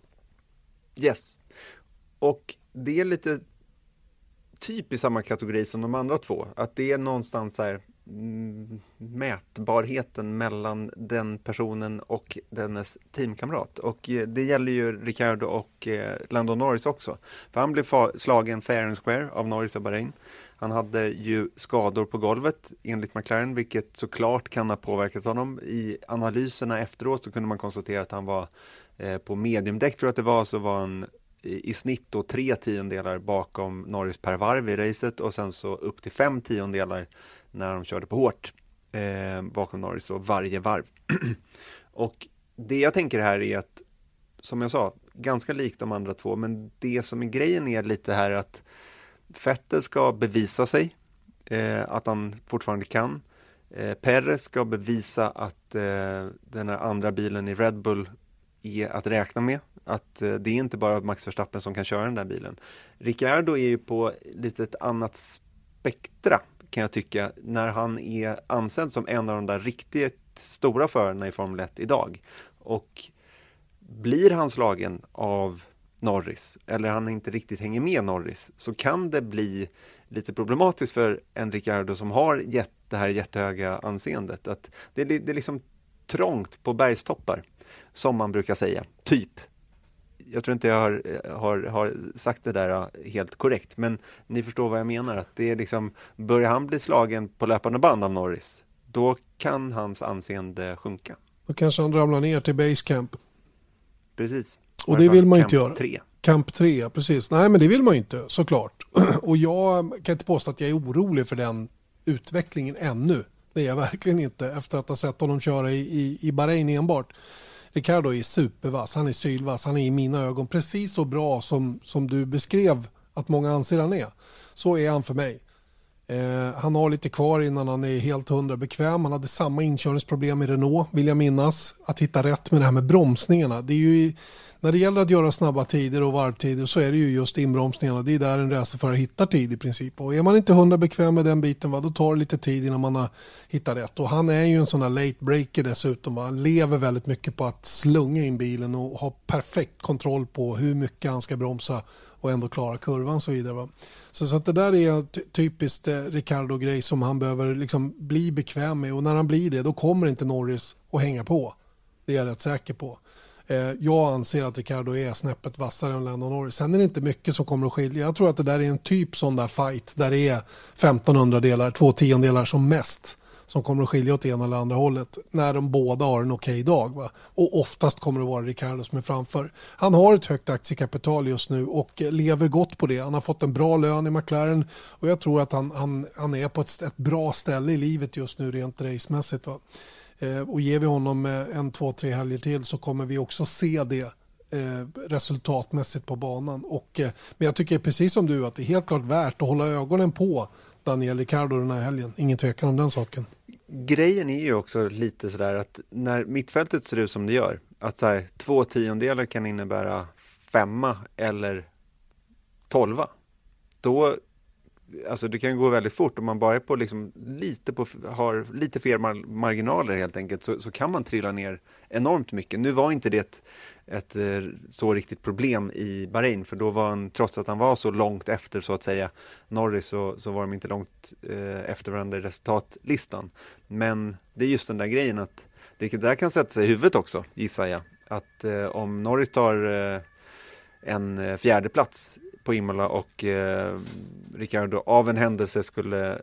Yes, och det är lite typ i samma kategori som de andra två. Att det är någonstans här mm, mätbarheten mellan den personen och dennes teamkamrat. Och eh, det gäller ju Ricardo och eh, Lando Norris också. För han blev slagen fair and square av Norris och Bahrain. Han hade ju skador på golvet enligt McLaren, vilket såklart kan ha påverkat honom. I analyserna efteråt så kunde man konstatera att han var eh, på mediumdäck tror jag att det var, så var han i, i snitt då tre tiondelar bakom Norris per varv i racet och sen så upp till fem tiondelar när de körde på hårt eh, bakom Norris och varje varv. *clears throat* och det jag tänker här är att, som jag sa, ganska likt de andra två, men det som är grejen är lite här att Vettel ska bevisa sig, eh, att han fortfarande kan. Eh, Perez ska bevisa att eh, den här andra bilen i Red Bull är att räkna med. Att eh, det är inte bara Max Verstappen som kan köra den där bilen. Ricciardo är ju på lite ett annat spektra kan jag tycka när han är ansedd som en av de där riktigt stora förarna i Formel 1 idag. Och blir han slagen av Norris eller han inte riktigt hänger med Norris så kan det bli lite problematiskt för en Ricardo som har gett det här jättehöga anseendet. Att det, är, det är liksom trångt på bergstoppar som man brukar säga, typ. Jag tror inte jag har, har, har sagt det där helt korrekt, men ni förstår vad jag menar. Att det är liksom, börjar han bli slagen på löpande band av Norris, då kan hans anseende sjunka. Då kanske han ramlar ner till basecamp. Precis. Och det vill man inte göra. 3. Camp 3, precis. Nej, men det vill man inte såklart. *clears throat* Och jag kan inte påstå att jag är orolig för den utvecklingen ännu. Det är jag verkligen inte efter att ha sett honom köra i, i, i Bahrain enbart. Ricardo är supervass, han är sylvass, han är i mina ögon precis så bra som, som du beskrev att många anser han är. Så är han för mig. Eh, han har lite kvar innan han är helt hundra bekväm. Han hade samma inkörningsproblem i Renault, vill jag minnas. Att hitta rätt med det här med bromsningarna. Det är ju, när det gäller att göra snabba tider och varvtider så är det ju just inbromsningarna. Det är där en racerförare hittar tid i princip. Och är man inte hundra bekväm med den biten, va, då tar det lite tid innan man har hittat rätt. Och han är ju en sån här late breaker dessutom. Va. Han lever väldigt mycket på att slunga in bilen och ha perfekt kontroll på hur mycket han ska bromsa och ändå klara kurvan och så vidare. Va? Så, så att det där är typiskt eh, Ricardo-grej som han behöver liksom bli bekväm med och när han blir det då kommer inte Norris att hänga på. Det är jag rätt säker på. Eh, jag anser att Ricardo är snäppet vassare än Lennon Norris. Sen är det inte mycket som kommer att skilja. Jag tror att det där är en typ sån där fight där det är 1500 delar, två tiondelar som mest som kommer att skilja åt ena eller andra hållet när de båda har en okej okay dag. Va? Och oftast kommer det vara Ricardo som är framför. Han har ett högt aktiekapital just nu och lever gott på det. Han har fått en bra lön i McLaren och jag tror att han, han, han är på ett, ett bra ställe i livet just nu rent racemässigt. Va? Eh, och ger vi honom eh, en, två, tre helger till så kommer vi också se det eh, resultatmässigt på banan. Och, men jag tycker precis som du att det är helt klart värt att hålla ögonen på Daniel Ricciardo den här helgen. Ingen tvekan om den saken grejen är ju också lite sådär att när mittfältet ser ut som det gör, att så här, två tiondelar kan innebära femma eller tolva. Då, alltså det kan gå väldigt fort om man bara är på liksom lite på, har lite fel marginaler helt enkelt så, så kan man trilla ner enormt mycket. Nu var inte det ett ett eh, så riktigt problem i Bahrain för då var han, trots att han var så långt efter så att säga Norris så, så var de inte långt eh, efter varandra i resultatlistan. Men det är just den där grejen att det där kan sätta sig i huvudet också gissar jag. Att eh, om Norris tar eh, en eh, fjärde plats på Imola och eh, Ricardo av en händelse skulle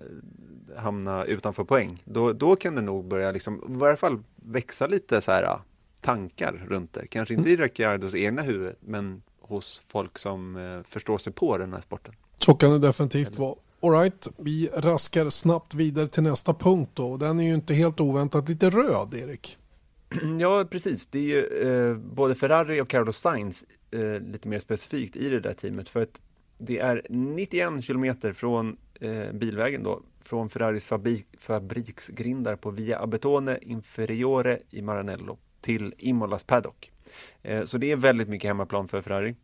hamna utanför poäng, då, då kan det nog börja liksom, i varje fall växa lite så här tankar runt det. Kanske inte i mm. Ricciardos egna huvud, men hos folk som eh, förstår sig på den här sporten. Så kan det definitivt vara. Alright, vi raskar snabbt vidare till nästa punkt då. Den är ju inte helt oväntat lite röd, Erik. *clears throat* Ja, precis. Det är ju eh, både Ferrari och Carlos Sainz eh, lite mer specifikt i det där teamet. För att det är 91 kilometer från eh, bilvägen då, från Ferraris fabrik, fabriksgrindar på Via Abetone Inferiore i Maranello till Imolas paddock. Eh, så det är väldigt mycket hemmaplan för Ferrari.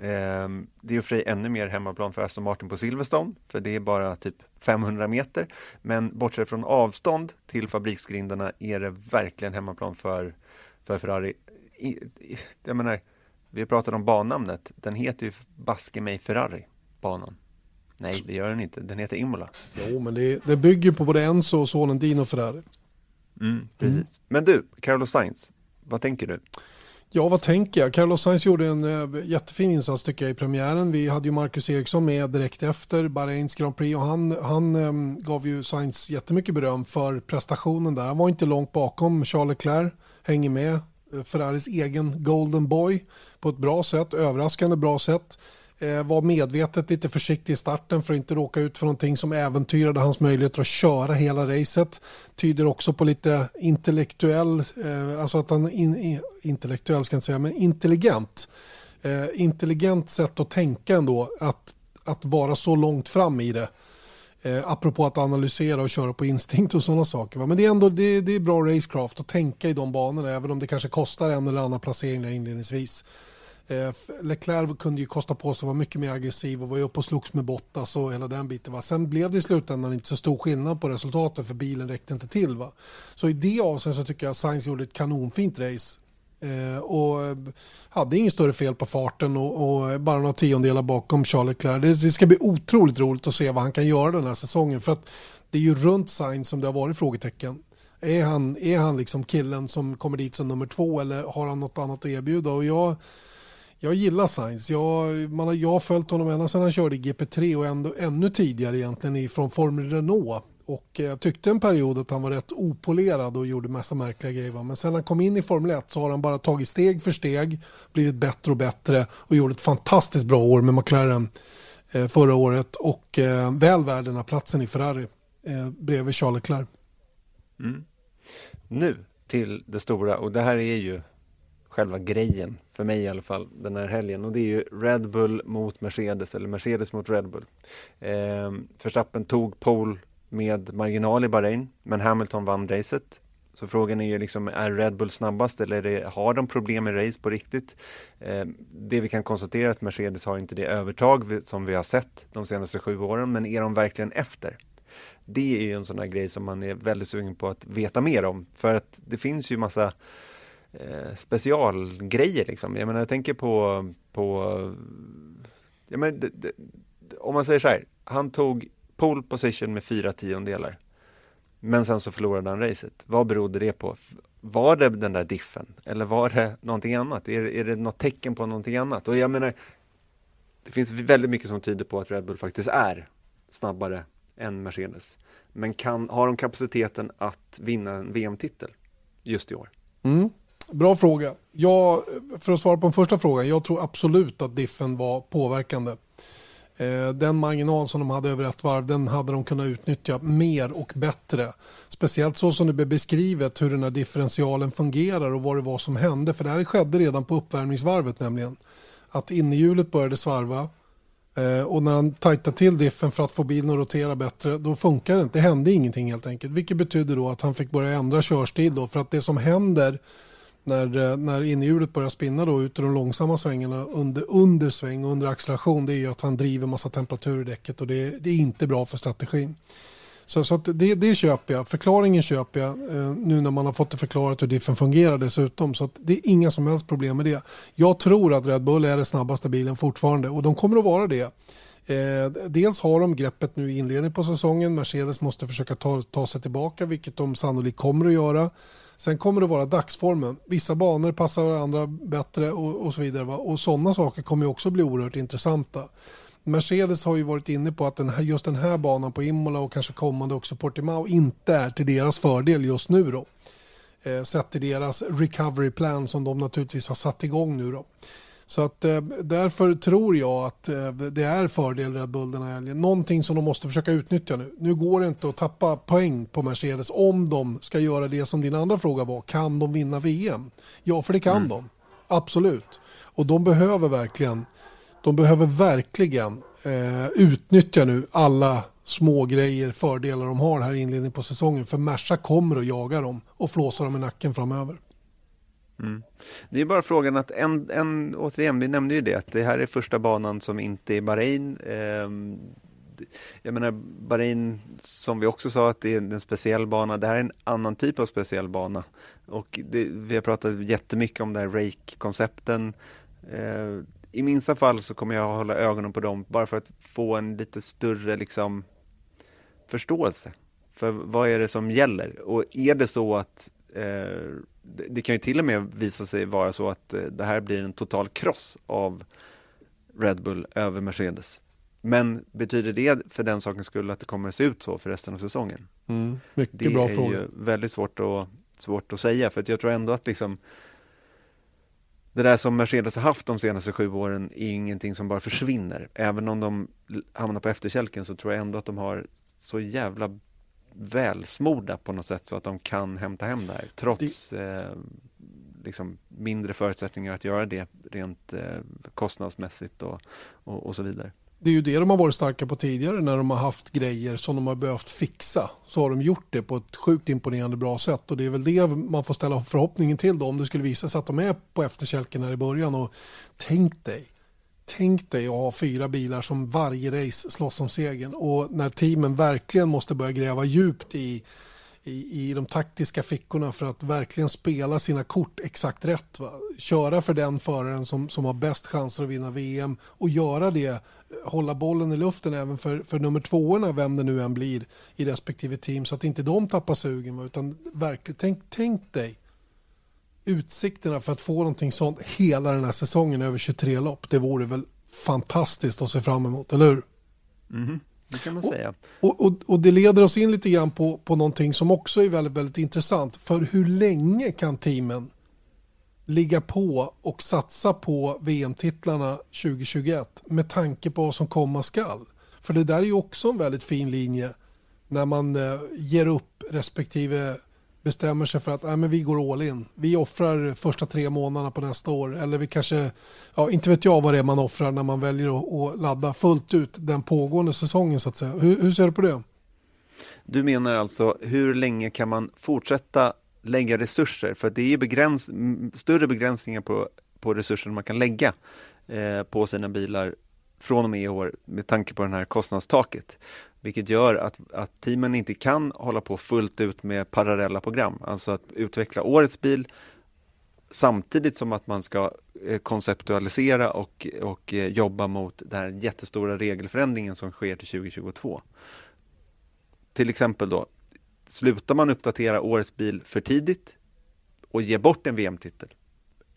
Eh, det är för sig ännu mer hemmaplan för Aston Martin på Silverstone, för det är bara typ 500 meter. Men bortsett från avstånd till fabriksgrindarna är det verkligen hemmaplan för, för Ferrari. jag menar, vi pratat om bannamnet. Den heter ju baske mig Ferrari, banan. Nej, det gör den inte. Den heter Imola. Jo, men det, det bygger på både Enzo och sonen Dino Ferrari. Mm, precis. Mm. Men du, Carlos Sainz, vad tänker du? Ja, vad tänker jag? Carlos Sainz gjorde en eh, jättefin insats tycker jag i premiären. Vi hade ju Marcus Eriksson med direkt efter Bahrains Grand Prix och han, han ehm, gav ju Sainz jättemycket beröm för prestationen där. Han var inte långt bakom Charles Leclerc, hänger med. Eh, Ferraris egen Golden Boy på ett bra sätt, överraskande bra sätt. Eh, var medvetet lite försiktig i starten för att inte råka ut för någonting som äventyrade hans möjligheter att köra hela racet. Tyder också på lite intellektuell, eh, alltså att han, in, intellektuell ska jag inte säga, men intelligent. Eh, intelligent sätt att tänka ändå, att, att vara så långt fram i det. Eh, apropå att analysera och köra på instinkt och sådana saker. Va? Men det är ändå det, det är bra racecraft att tänka i de banorna även om det kanske kostar en eller annan placering där inledningsvis. Eh, Leclerc kunde ju kosta på sig att vara mycket mer aggressiv och var ju uppe och slogs med Bottas och hela den biten. Va? Sen blev det i slutändan inte så stor skillnad på resultatet för bilen räckte inte till. Va? Så i det avseendet så tycker jag att Sainz gjorde ett kanonfint race. Eh, och eh, hade inget större fel på farten och, och bara några tiondelar bakom Charles Leclerc. Det, det, ska bli otroligt roligt att se vad han kan göra den här säsongen. För att det är ju runt Sainz som det har varit frågetecken. Är han, är han liksom killen som kommer dit som nummer två eller har han något annat att erbjuda? Och jag jag gillar Sainz. Jag, man har, jag har följt honom ända sedan han körde i GP3 och ändå, ännu tidigare egentligen från Formel Renault. Och eh, jag tyckte en period att han var rätt opolerad och gjorde massa märkliga grejer. Men sen han kom in i Formel 1 så har han bara tagit steg för steg, blivit bättre och bättre och gjorde ett fantastiskt bra år med McLaren eh, förra året och eh, väl värd den här platsen i Ferrari eh, bredvid Charles Leclerc. Mm. Nu till det stora och det här är ju själva grejen för mig i alla fall, den här helgen. Och det är ju Red Bull mot Mercedes, eller Mercedes mot Red Bull. Eh, Verstappen tog pole med marginal i Bahrain, men Hamilton vann racet. Så frågan är ju liksom, är Red Bull snabbast eller det, har de problem med race på riktigt? Eh, det vi kan konstatera är att Mercedes har inte det övertag som vi har sett de senaste sju åren, men är de verkligen efter? Det är ju en sån där grej som man är väldigt sugen på att veta mer om, för att det finns ju massa eh, specialgrejer liksom. Jag menar, jag tänker på, på jag menar, det, det, om man säger så här, han tog pole position med fyra tiondelar. Men sen så förlorade han racet. Vad berodde det på? Var det den där diffen? Eller var det någonting annat? Är, är det något tecken på någonting annat? Och jag menar, det finns väldigt mycket som tyder på att Red Bull faktiskt är snabbare än Mercedes. Men kan, har de kapaciteten att vinna en VM-titel just i år? Mm. Bra fråga. Jag, för att svara på den första frågan, jag tror absolut att diffen var påverkande. Eh, den marginal som de hade över ett varv, den hade de kunnat utnyttja mer och bättre. Speciellt så som det blev beskrivet hur den här differentialen fungerar och vad det var som hände. För det här skedde redan på uppvärmningsvarvet nämligen. Att innehjulet började svarva eh, och när han tajtade till diffen för att få bilen att rotera bättre, då funkar det inte. Det hände ingenting helt enkelt. Vilket betyder då att han fick börja ändra körstil då. För att det som händer när, eh, när inhjulet börjar spinna då ut i de långsamma svängarna under, under sväng och under acceleration det är ju att han driver massa temperatur i däcket och det, det är inte bra för strategin. Så, så det, det köper jag. Förklaringen köper jag eh, nu när man har fått det förklarat hur diffen fungerar dessutom. Så det är inga som helst problem med det. Jag tror att Red Bull är den snabbaste bilen fortfarande och de kommer att vara det. Eh, dels har de greppet nu i inledningen på säsongen. Mercedes måste försöka ta, ta sig tillbaka vilket de sannolikt kommer att göra. Sen kommer det vara dagsformen. Vissa banor passar varandra bättre och, och så vidare. Va? Och sådana saker kommer också bli oerhört intressanta. Mercedes har ju varit inne på att den här, just den här banan på Imola och kanske kommande också Portimao inte är till deras fördel just nu då. Eh, sett till deras recovery plan som de naturligtvis har satt igång nu då. Så att eh, därför tror jag att eh, det är fördel Red Bull den här helgen. Någonting som de måste försöka utnyttja nu. Nu går det inte att tappa poäng på Mercedes om de ska göra det som din andra fråga var. Kan de vinna VM? Ja, för det kan mm. de. Absolut. Och de behöver verkligen, de behöver verkligen eh, utnyttja nu alla små grejer, fördelar de har här i inledningen på säsongen. För Merca kommer att jaga dem och flåsa dem i nacken framöver. Mm. Det är bara frågan att, en, en, återigen, vi nämnde ju det, att det här är första banan som inte är Bahrain. Eh, jag menar, Bahrain, som vi också sa, att det är en speciell bana. Det här är en annan typ av speciell bana. Och det, vi har pratat jättemycket om det här rake-koncepten. Eh, I minsta fall så kommer jag hålla ögonen på dem bara för att få en lite större liksom, förståelse för vad är det som gäller. Och är det så att eh, det kan ju till och med visa sig vara så att eh, det här blir en total kross av Red Bull över Mercedes. Men betyder det för den sakens skull att det kommer att se ut så för resten av säsongen? Mm, mycket det bra fråga. Det är ju väldigt svårt att, svårt att säga för att jag tror ändå att liksom det där som Mercedes har haft de senaste sju åren är ingenting som bara försvinner. Även om de hamnar på efterkälken så tror jag ändå att de har så jävla välsmorda på något sätt så att de kan hämta hem det här trots det... eh, liksom mindre förutsättningar att göra det rent eh, kostnadsmässigt och, och, och, så vidare. Det är ju det de har varit starka på tidigare när de har haft grejer som de har behövt fixa. Så har de gjort det på ett sjukt imponerande bra sätt och det är väl det man får ställa förhoppningen till då om det skulle visa sig att de är på efterkälken här i början och tänk dig tänk dig att ha fyra bilar som varje race slåss om segern och när teamen verkligen måste börja gräva djupt i, i, i de taktiska fickorna för att verkligen spela sina kort exakt rätt. Va? Köra för den föraren som, som har bäst chanser att vinna VM och göra det, hålla bollen i luften även för, för nummer tvåorna, vem det nu än blir i respektive team så att inte de tappar sugen. Va? Utan verkligen, tänk, tänk dig utsikterna för att få någonting sånt hela den här säsongen över 23 lopp, det vore väl fantastiskt att se fram emot, eller hur? Mm, det kan man säga. Och, och, och, det leder oss in lite grann på, på någonting som också är väldigt, väldigt intressant. För hur länge kan teamen ligga på och satsa på VM-titlarna 2021 med tanke på vad som komma skall? För det där är ju också en väldigt fin linje när man eh, ger upp respektive bestämmer sig för att äh, men vi går all in. Vi offrar första tre månaderna på nästa år. Eller vi kanske, ja, inte vet jag vad det är man offrar när man väljer att, att ladda fullt ut den pågående säsongen så att säga. Hur, hur ser du på det? Du menar alltså hur länge kan man fortsätta lägga resurser? För det är begräns större begränsningar på, på resurser man kan lägga eh, på sina bilar från och med i år med tanke på det här kostnadstaket. Vilket gör att, att teamen inte kan hålla på fullt ut med parallella program. Alltså att utveckla årets bil samtidigt som att man ska eh, konceptualisera och, och eh, jobba mot den här jättestora regelförändringen som sker till 2022. Till exempel då, slutar man uppdatera årets bil för tidigt och ger bort en VM-titel?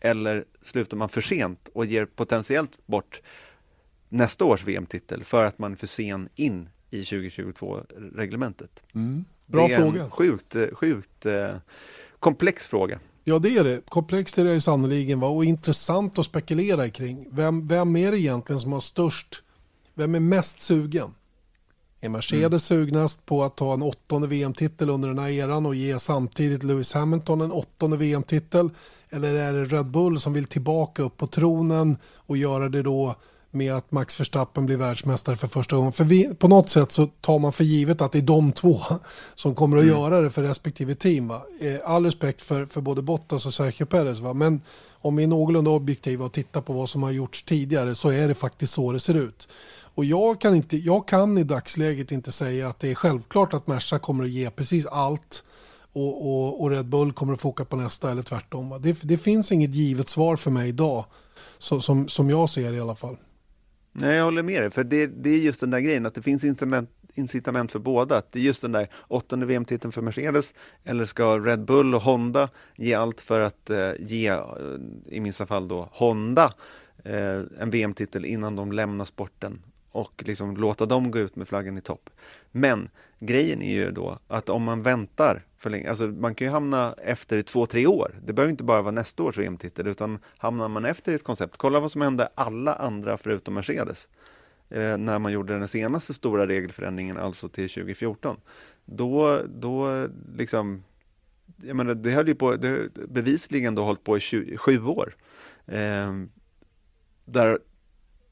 Eller slutar man för sent och ger potentiellt bort nästa års VM-titel för att man är för sen in i 2022-reglementet? Mm. Bra det är fråga. en sjukt, sjukt eh, komplex fråga. Ja det är det. Komplext är det sannoliken va? och intressant att spekulera kring. Vem, vem är det egentligen som har störst, vem är mest sugen? Är Mercedes mm. sugnast på att ta en åttonde VM-titel under den här eran och ge samtidigt Lewis Hamilton en åttonde VM-titel? Eller är det Red Bull som vill tillbaka upp på tronen och göra det då med att Max Verstappen blir världsmästare för första gången. För vi, på något sätt så tar man för givet att det är de två som kommer att mm. göra det för respektive team. Va? Eh, all respekt för, för både Bottas och Sergio Perez. Va? Men om vi är någorlunda objektiva och tittar på vad som har gjorts tidigare så är det faktiskt så det ser ut. Och jag kan, inte, jag kan i dagsläget inte säga att det är självklart att Merca kommer att ge precis allt och, och, och Red Bull kommer att få åka på nästa eller tvärtom. Det, det finns inget givet svar för mig idag, så, som, som jag ser det i alla fall. Nej, jag håller med dig, för det, det är just den där grejen att det finns incitament, incitament för båda. Att det är just den där åttonde VM-titeln för Mercedes, eller ska Red Bull och Honda ge allt för att eh, ge, eh, i minsta fall då, Honda eh, en VM-titel innan de lämnar sporten och liksom låta dem gå ut med flaggan i topp. Men grejen är ju då att om man väntar för länge, alltså man kan ju hamna efter två, tre år. Det behöver inte bara vara nästa års VM-titel utan hamnar man efter ett koncept, kolla vad som hände alla andra förutom Mercedes eh, när man gjorde den senaste stora regelförändringen, alltså till 2014. Då, då liksom, jag menar, det höll ju på, det bevisligen då hållit på i 20, sju år. Eh, där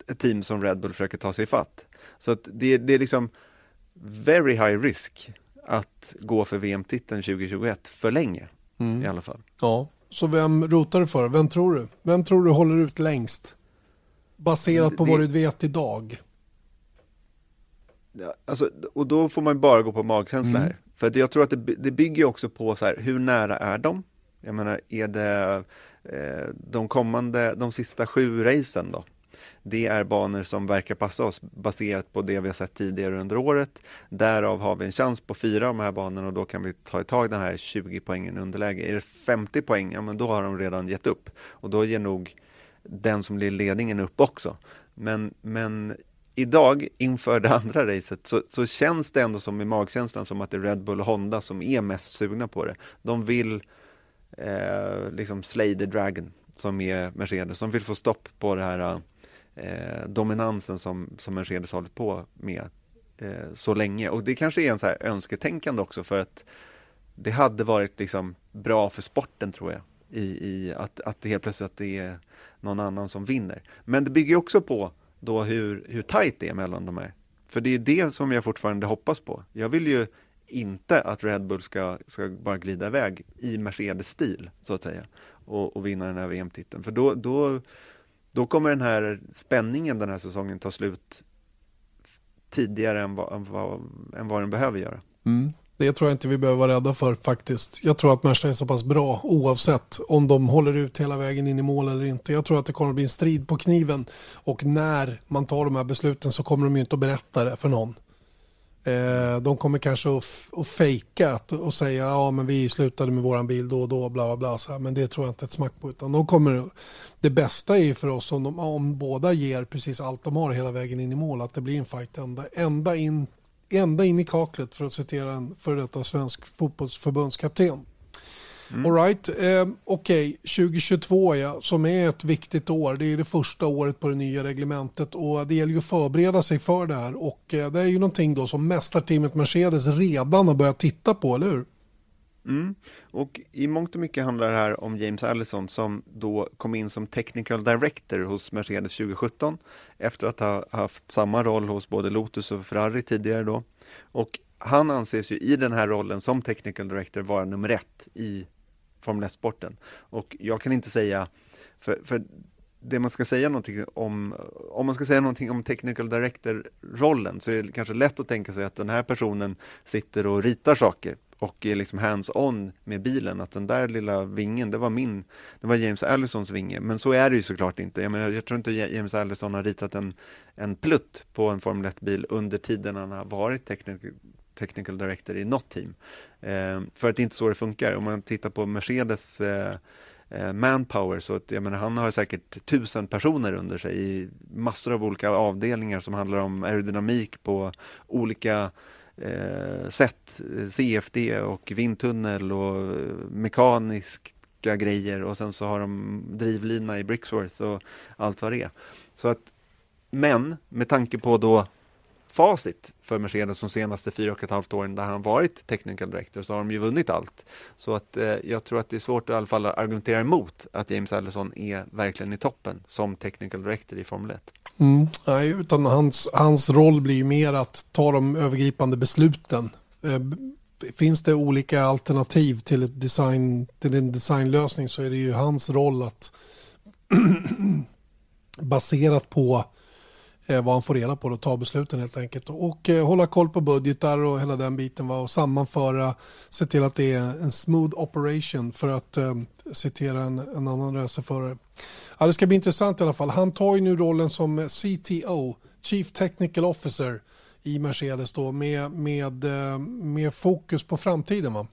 ett team som Red Bull försöker ta sig fatt. Så att det, det är liksom very high risk att gå för VM-titeln 2021 för länge mm. i alla fall. Ja, så vem rotar du för? Vem tror du? Vem tror du håller ut längst? Baserat på det, vad du vet idag. Ja, alltså, och då får man bara gå på magkänsla mm. här. För jag tror att det, det bygger också på så här, hur nära är de? Jag menar, är det eh, de kommande, de sista sju racen då? Det är banor som verkar passa oss baserat på det vi har sett tidigare under året. Därav har vi en chans på fyra av de här banorna och då kan vi ta tag den här 20 poängen underläge. Är det 50 poäng, ja men då har de redan gett upp och då ger nog den som blir ledningen upp också. Men, men idag inför det andra racet så, så, känns det ändå som i magkänslan som att det är Red Bull och Honda som är mest sugna på det. De vill eh, liksom slay the dragon som är Mercedes. som vill få stopp på det här eh, eh, dominansen som, som Mercedes hållit på med eh, så länge. Och det kanske är en så här önsketänkande också för att det hade varit liksom bra för sporten tror jag. I, i att, att det helt plötsligt att det är någon annan som vinner. Men det bygger också på då hur, hur tajt det är mellan de här. För det är det som jag fortfarande hoppas på. Jag vill ju inte att Red Bull ska, ska bara glida iväg i Mercedes-stil, så att säga, och, och vinna den här VM-titeln. För då, då, då kommer den här spänningen den här säsongen ta slut tidigare än vad, än vad, än vad den behöver göra. Mm. Det tror jag inte vi behöver vara rädda för faktiskt. Jag tror att Märsta är så pass bra oavsett om de håller ut hela vägen in i mål eller inte. Jag tror att det kommer att bli en strid på kniven och när man tar de här besluten så kommer de ju inte att berätta det för någon. Eh, de kommer kanske att, att fejka och säga ja men vi slutade med våran bil då och då bla bla bla. Så här, men det tror jag inte ett smack på. Utan de kommer, det bästa är ju för oss om, de, om båda ger precis allt de har hela vägen in i mål. Att det blir en fight ända, ända, in, ända in i kaklet för att citera en före detta svensk fotbollsförbundskapten. Mm. All right. eh, okej, okay. 2022 ja, som är ett viktigt år. Det är det första året på det nya reglementet och det gäller ju att förbereda sig för det här och eh, det är ju någonting då som mästarteamet Mercedes redan har börjat titta på, eller hur? Mm. Och i mångt och mycket handlar det här om James Allison som då kom in som Technical Director hos Mercedes 2017 efter att ha haft samma roll hos både Lotus och Ferrari tidigare då. Och han anses ju i den här rollen som Technical Director vara nummer ett i Formel 1-sporten. Och jag kan inte säga, för, för det man ska säga någonting om, om man ska säga någonting om technical director-rollen så är det kanske lätt att tänka sig att den här personen sitter och ritar saker och är liksom hands-on med bilen, att den där lilla vingen, det var min, det var James Allisons vinge, men så är det ju såklart inte. Jag menar, jag tror inte James Allison har ritat en, en plutt på en Formel 1-bil under tiden han har varit technical, technical director i något team. Eh, för att det är inte så det funkar. Om man tittar på Mercedes eh, eh, manpower så att, jag menar, han har säkert tusen personer under sig i massor av olika avdelningar som handlar om aerodynamik på olika eh, sätt, CFD och vindtunnel och mekaniska grejer och sen så har de drivlina i Brixworth och allt vad det är. Så att, men med tanke på då facit för Mercedes de senaste fyra och ett halvt åren där han varit technical director så har de ju vunnit allt. Så att eh, jag tror att det är svårt att i alla fall argumentera emot att James Allison är verkligen i toppen som technical director i Formel 1. Mm, nej, utan hans, hans roll blir ju mer att ta de övergripande besluten. Eh, finns det olika alternativ till, ett design, till en designlösning så är det ju hans roll att *clears throat* baserat på eh, vad han får reda på och ta besluten helt enkelt. Och eh, hålla koll på budgetar och hela den biten va? och sammanföra, se till att det är en smooth operation för att eh, citera en, en annan racerförare. Ja, det ska bli intressant i alla fall. Han tar ju nu rollen som CTO, Chief Technical Officer i Mercedes då med, med, eh, med fokus på framtiden. Va?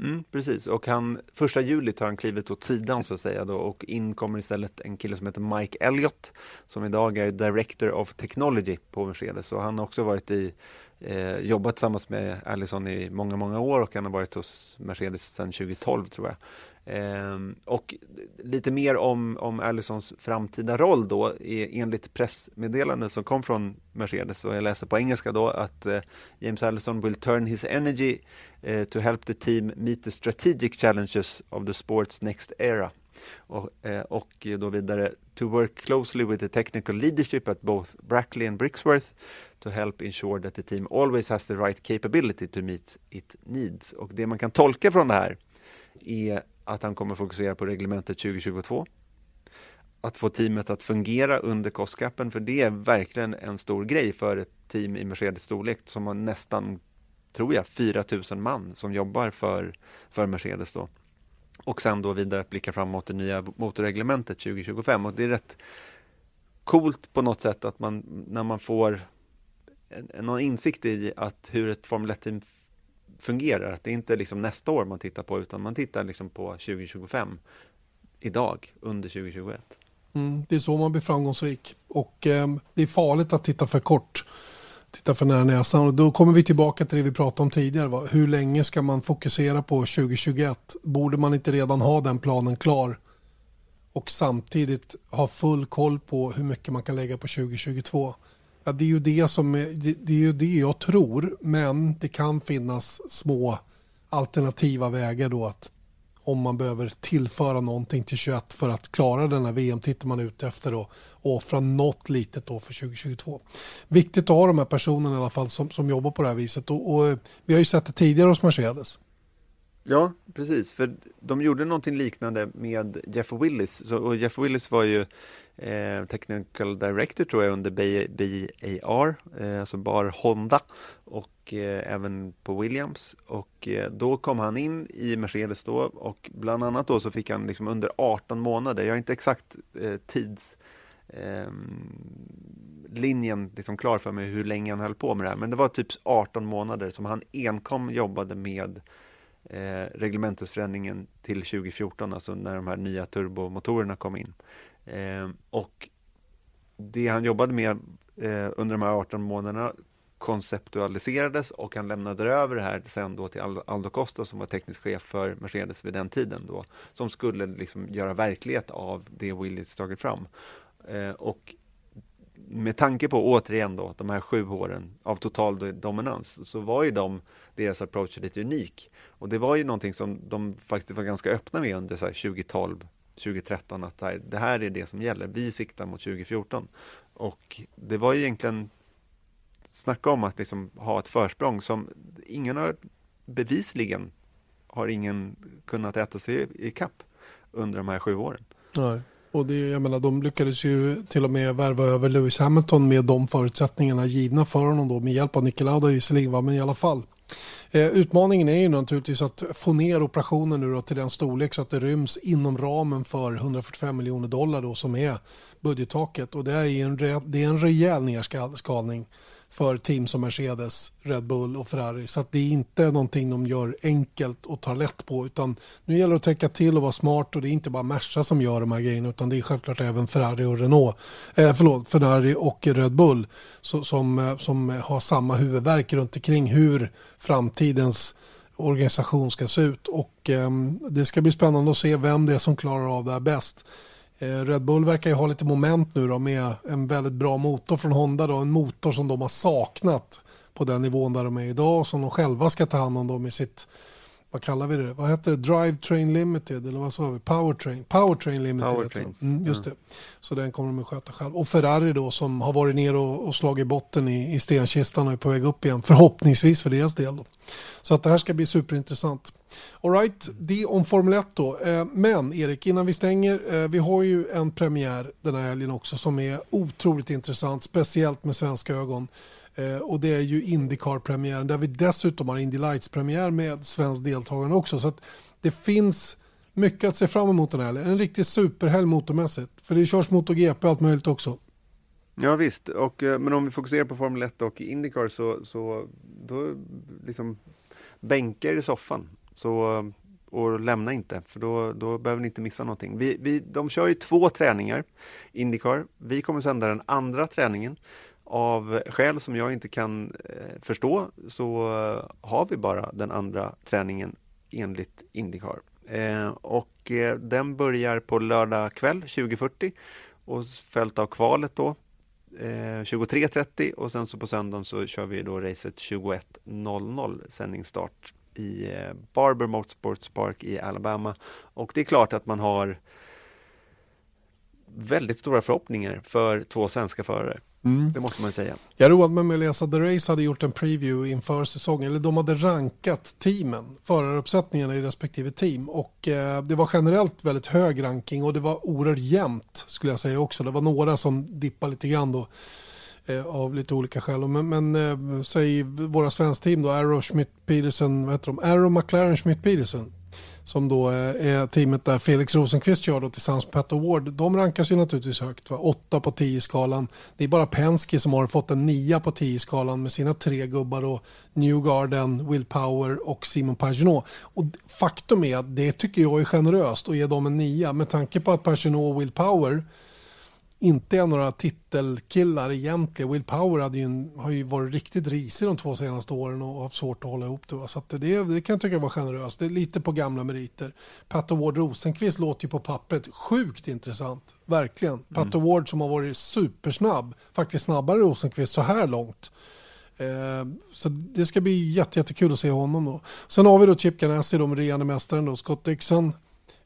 Mm, precis, och han, första juli tar han klivet åt sidan så att säga då, och in kommer istället en kille som heter Mike Elliott som idag är Director of Technology på Mercedes och han har också varit i eh, jobbat tillsammans med Allison i många, många år och han har varit hos Mercedes sedan 2012 tror jag. Ehm, och lite mer om, om Allisons framtida roll då, e, enligt pressmeddelanden som kom från Mercedes, och jag läser på engelska då, att eh, James Allison will turn his energy eh, to help the team meet the strategic challenges of the sport's next era. Och, eh, och då vidare, to work closely with the technical leadership at both Brackley and Brixworth to help ensure that the team always has the right capability to meet its needs. Och det man kan tolka från det här är att han kommer fokusera på reglementet 2022. Att få teamet att fungera under kostkappen, för det är verkligen en stor grej för ett team i Mercedes storlek som har nästan, tror jag, 4 000 man som jobbar för, för Mercedes då. Och sen då vidare att blicka framåt det nya motorreglementet 2025 och det är rätt coolt på något sätt att man när man får en, någon insikt i att hur ett Formel 1-team fungerar. Att det inte är liksom nästa år man tittar på utan man tittar liksom på 2025 idag under 2021. Mm, det är så man blir framgångsrik och eh, det är farligt att titta för kort. Titta för nära näsan och då kommer vi tillbaka till det vi pratade om tidigare. Va? Hur länge ska man fokusera på 2021? Borde man inte redan ha den planen klar? Och samtidigt ha full koll på hur mycket man kan lägga på 2022. Ja, det är ju det som det, det är ju det jag tror, men det kan finnas små alternativa vägar då att om man behöver tillföra någonting till 21 för att klara den här VM-titeln man är ute efter då, och offra något litet då för 2022. Viktigt att ha de här personerna i alla fall som, som jobbar på det här viset och, och eh, vi har ju sett det tidigare hos Mercedes. Ja, precis, för de gjorde någonting liknande med Jeff Willis. Så, och Jeff Willis var ju eh, Technical Director tror jag under BAR, eh, alltså Bar Honda och eh, även på Williams. Och eh, då kom han in i Mercedes då och bland annat då så fick han liksom under 18 månader, jag har inte exakt eh, tids ehm, linjen liksom klar för mig hur länge han höll på med det här men det var typ 18 månader som han enkom jobbade med eh, reglementesförändringen till 2014, alltså när de här nya turbomotorerna kom in. Eh, och det han jobbade med eh, under de här 18 månaderna konceptualiserades och han lämnade över det här sen då till Aldo Costa som var teknisk chef för Mercedes vid den tiden då, som skulle liksom göra verklighet av det Willits tagit fram. Eh, och med tanke på återigen då de här sju åren av total dominans så var ju de, deras approach lite unik. Och det var ju någonting som de faktiskt var ganska öppna med under så 2012, 2013 att det här är det som gäller. Vi siktar mot 2014. Och det var ju egentligen snacka om att liksom ha ett försprång som ingen har bevisligen har ingen kunnat äta sig i kapp under de här sju åren. Nej. Och det, jag menar, de lyckades ju till och med värva över Lewis Hamilton med de förutsättningarna givna för honom då med hjälp av Niki Lauda visserligen, men i alla fall. Eh, utmaningen är ju naturligtvis att få ner operationen nu då till den storlek så att det ryms inom ramen för 145 miljoner dollar då som är budgettaket. Och det är en, det är en rejäl nedskalning för team som Mercedes, Red Bull och Ferrari. Så det är inte någonting de gör enkelt och tar lätt på utan nu gäller det att täcka till och vara smart och det är inte bara Merca som gör de här grejerna utan det är självklart även Ferrari och Renault, eh, förlåt, Ferrari och Red Bull så, som, eh, som har samma huvudverk runt omkring hur framtidens organisation ska se ut och eh, det ska bli spännande att se vem det är som klarar av det här bäst. Eh, Red Bull verkar ju ha lite moment nu då med en väldigt bra motor från Honda då, en motor som de har saknat på den nivån där de är idag och som de själva ska ta hand om då med sitt vad kallar vi det? Vad heter det? Drivetrain Limited eller vad sa vi? Powertrain. Powertrain Limited. Powertrains. Mm, just det. Så den kommer de att sköta själv. Och Ferrari då som har varit ner och, och slagit botten i, i stenkistan och är på väg upp igen. Förhoppningsvis för deras del då. Så att det här ska bli superintressant. Alright, det om Formel 1 då. Eh, men Erik, innan vi stänger, eh, vi har ju en premiär den här helgen också som är otroligt intressant, speciellt med svenska ögon. Eh, och det är ju Indycar-premiären där vi dessutom har Indy Lights-premiär med svensk deltagande också. Så att det finns mycket att se fram emot den här helgen. En riktig superhelg motormässigt. För det körs MotoGP och allt möjligt också. Ja visst, och, eh, men om vi fokuserar på Formel 1 och Indycar så, så då liksom bänka er i soffan. Så, eh, och lämna inte, för då, då behöver ni inte missa någonting. Vi, vi, de kör ju två träningar, Indycar. Vi kommer sända den andra träningen. Av skäl som jag inte kan eh, förstå så eh, har vi bara den andra träningen enligt Indycar. Eh, och den börjar på lördag kväll 2040 och följt av kvalet då 23.30 och sen så på söndagen så kör vi då racet 21.00 sändningsstart i Barber Motorsports Park i Alabama. Och det är klart att man har väldigt stora förhoppningar för två svenska förare. Mm. Det måste man säga. Jag roade mig med att läsa The Race hade gjort en preview inför säsongen. Eller de hade rankat teamen, föraruppsättningarna i respektive team. Och eh, det var generellt väldigt hög ranking och det var oerhört jämnt skulle jag säga också. Det var några som dippade lite grann då eh, av lite olika skäl. Men, men eh, säg våra svenska team då, Arrow, Schmidt, Peterson, vad heter de? Arrow, McLaren, Schmidt, Peterson som då eh, är teamet där Felix Rosenqvist kör då tillsammans med Pat Award. De rankas ju naturligtvis högt, va? 8 på 10-skalan. Det är bara Penske som har fått en 9 på 10-skalan med sina tre gubbar och Newgarden, Will Power och Simon Pagenaud. Och faktum är att det tycker jag är generöst att ge dem en 9 med tanke på att Pagenaud och Will Power inte är några titelkillar egentligen. Will Power hade ju en, har ju varit riktigt risig de två senaste åren och haft svårt att hålla ihop det. Så det, det, kan jag tycka var generöst. Det är lite på gamla meriter. Pat Ward Rosenqvist låter ju på pappret sjukt intressant. Verkligen. Mm. Pat Ward som har varit supersnabb. Faktiskt snabbare än Rosenqvist så här långt. Eh, så det ska bli jättekul att se honom då. Sen har vi då Chip Ganassi, de regerande mästaren då, Scott Dixon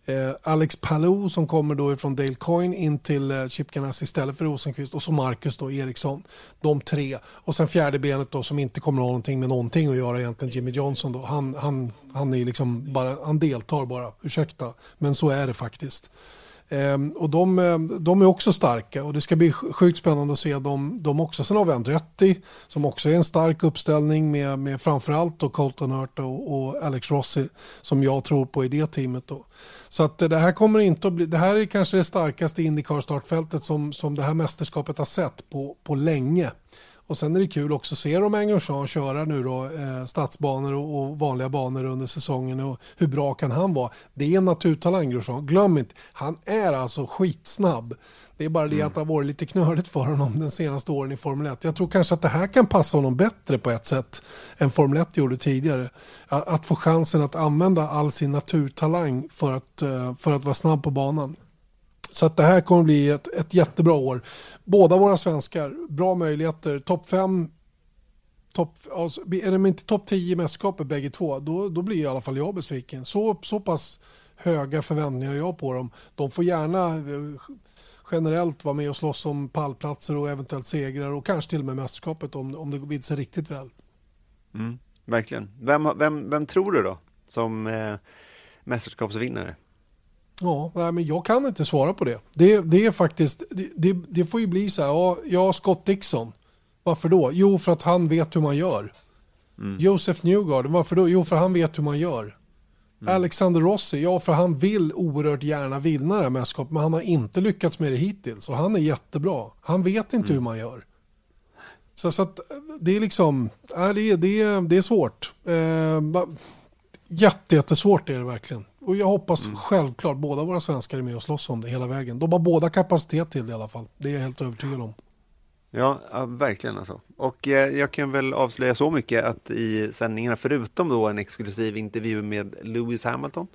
Eh, Alex Palou som kommer då från Dale Coyne in till eh, Chip Ganassi istället för Rosenqvist och så Marcus då Eriksson. De tre. Och sen fjärde benet då som inte kommer att ha någonting med någonting att göra egentligen Jimmy Johnson då. Han, han, han är liksom bara, han deltar bara, ursäkta. Men så är det faktiskt. Ehm, och de, ehm, de, är också starka och det ska bli sjukt spännande att se dem, de också. Sen har vi Andretti som också är en stark uppställning med, med framförallt då Colton Hurt och, och, Alex Rossi som jag tror på i det teamet. Då. Så att det här kommer inte att bli, det här är kanske det starkaste Indycar-startfältet som, som det här mästerskapet har sett på, på länge. Och sen är det kul också att se Romain Grosjean köra nu då eh, stadsbanor och, och, vanliga banor under säsongen och hur bra kan han vara? Det är en naturtalang Grosjean, glöm inte, han är alltså skitsnabb. Det är bara det mm. att det har varit lite knöligt för honom den senaste åren i Formel 1. Jag tror kanske att det här kan passa honom bättre på ett sätt än Formel 1 gjorde tidigare. Att, att få chansen att använda all sin naturtalang för att, eh, för att vara snabb på banan. Så att det här kommer bli ett, ett jättebra år. Båda våra svenskar, bra möjligheter. Topp fem, top, alltså, är de inte topp 10 i mästerskapet bägge två, då, då blir i alla fall jag besviken. Så, så pass höga förväntningar jag på dem. De får gärna eh, generellt vara med och slåss om pallplatser och eventuellt segrar och kanske till och med mästerskapet om, om det vill sig riktigt väl. Mm, verkligen. Vem, vem, vem tror du då som eh, mästerskapsvinnare? Ja, men jag kan inte svara på det. Det, det är faktiskt, det, det, det, får ju bli så här, ja, ja, Scott Dixon. Varför då? Jo, för att han vet hur man gör. Mm. Joseph Newgard, varför då? Jo, för han vet hur man gör. Mm. Alexander Rossi, ja för han vill oerhört gärna vinna det här mästerskapet men han har inte lyckats med det hittills och han är jättebra. Han vet inte mm. hur man gör. Så, så att det är liksom, äh, det, det, det är svårt. Eh, jätte, jättesvårt är det verkligen. Och jag hoppas mm. självklart båda våra svenskar är med och slåss om det hela vägen. De har båda kapacitet till det i alla fall. Det är jag helt övertygad om. Ja, ja, verkligen alltså. Och eh, jag kan väl avslöja så mycket att i sändningarna, förutom då en exklusiv intervju med Lewis Hamilton,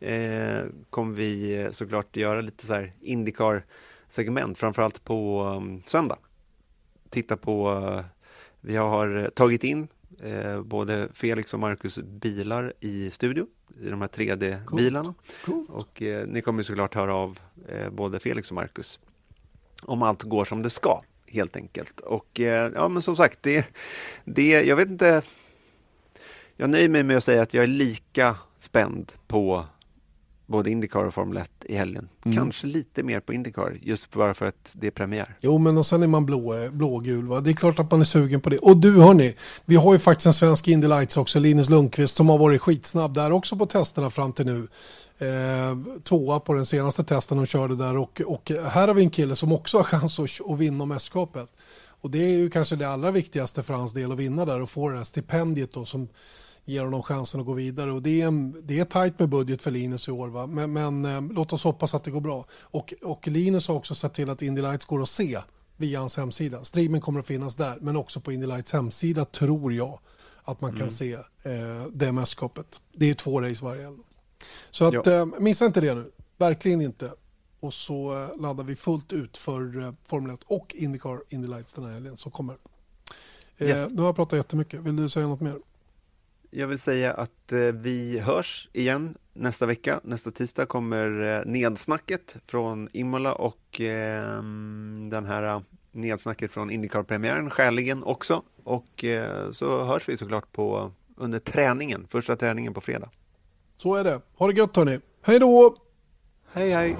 eh, kommer vi eh, såklart göra lite så här Indycar-segment, framförallt på um, söndag. Titta på, uh, vi har tagit in eh, både Felix och Marcus bilar i studio, i de här 3D-bilarna. Cool. Cool. Och eh, ni kommer såklart höra av eh, både Felix och Marcus om allt går som det ska helt enkelt. Och eh, ja, men som sagt, det, det, jag vet inte. Jag nöjer mig med att säga att jag är lika spänd på både Indycar och Formel 1 i helgen. Mm. Kanske lite mer på Indycar, just bara för att det är premiär. Jo, men och sen är man blå, blågul. Va? Det är klart att man är sugen på det. Och du, hörni, vi har ju faktiskt en svensk Indy Lights också, Linus Lundqvist, som har varit skitsnabb där också på testerna fram till nu. Eh, tvåa på den senaste testen de körde där och, och här har vi en kille som också har chans att, att vinna mästerskapet. Och det är ju kanske det allra viktigaste för hans del att vinna där och få det här stipendiet då som ger honom chansen att gå vidare. Och det, är, det är tajt med budget för Linus i år, va? men, men eh, låt oss hoppas att det går bra. Och, och Linus har också sett till att Indy Lights går att se via hans hemsida. Streamen kommer att finnas där, men också på Indy Lights hemsida tror jag att man kan mm. se eh, det mästerskapet. Det är två race varje. Så att, eh, missa inte det nu, verkligen inte. Och så eh, laddar vi fullt ut för eh, Formel 1 och Indycar Indy Lights den här helgen som kommer. Eh, yes. Nu har jag pratat jättemycket, vill du säga något mer? Jag vill säga att eh, vi hörs igen nästa vecka. Nästa tisdag kommer eh, nedsnacket från Imola och eh, den här nedsnacket från Indycar-premiären skäligen också. Och så hörs vi såklart på under träningen, första träningen på fredag. Så är det. Ha det gött hörni. Hej då! Hej hej!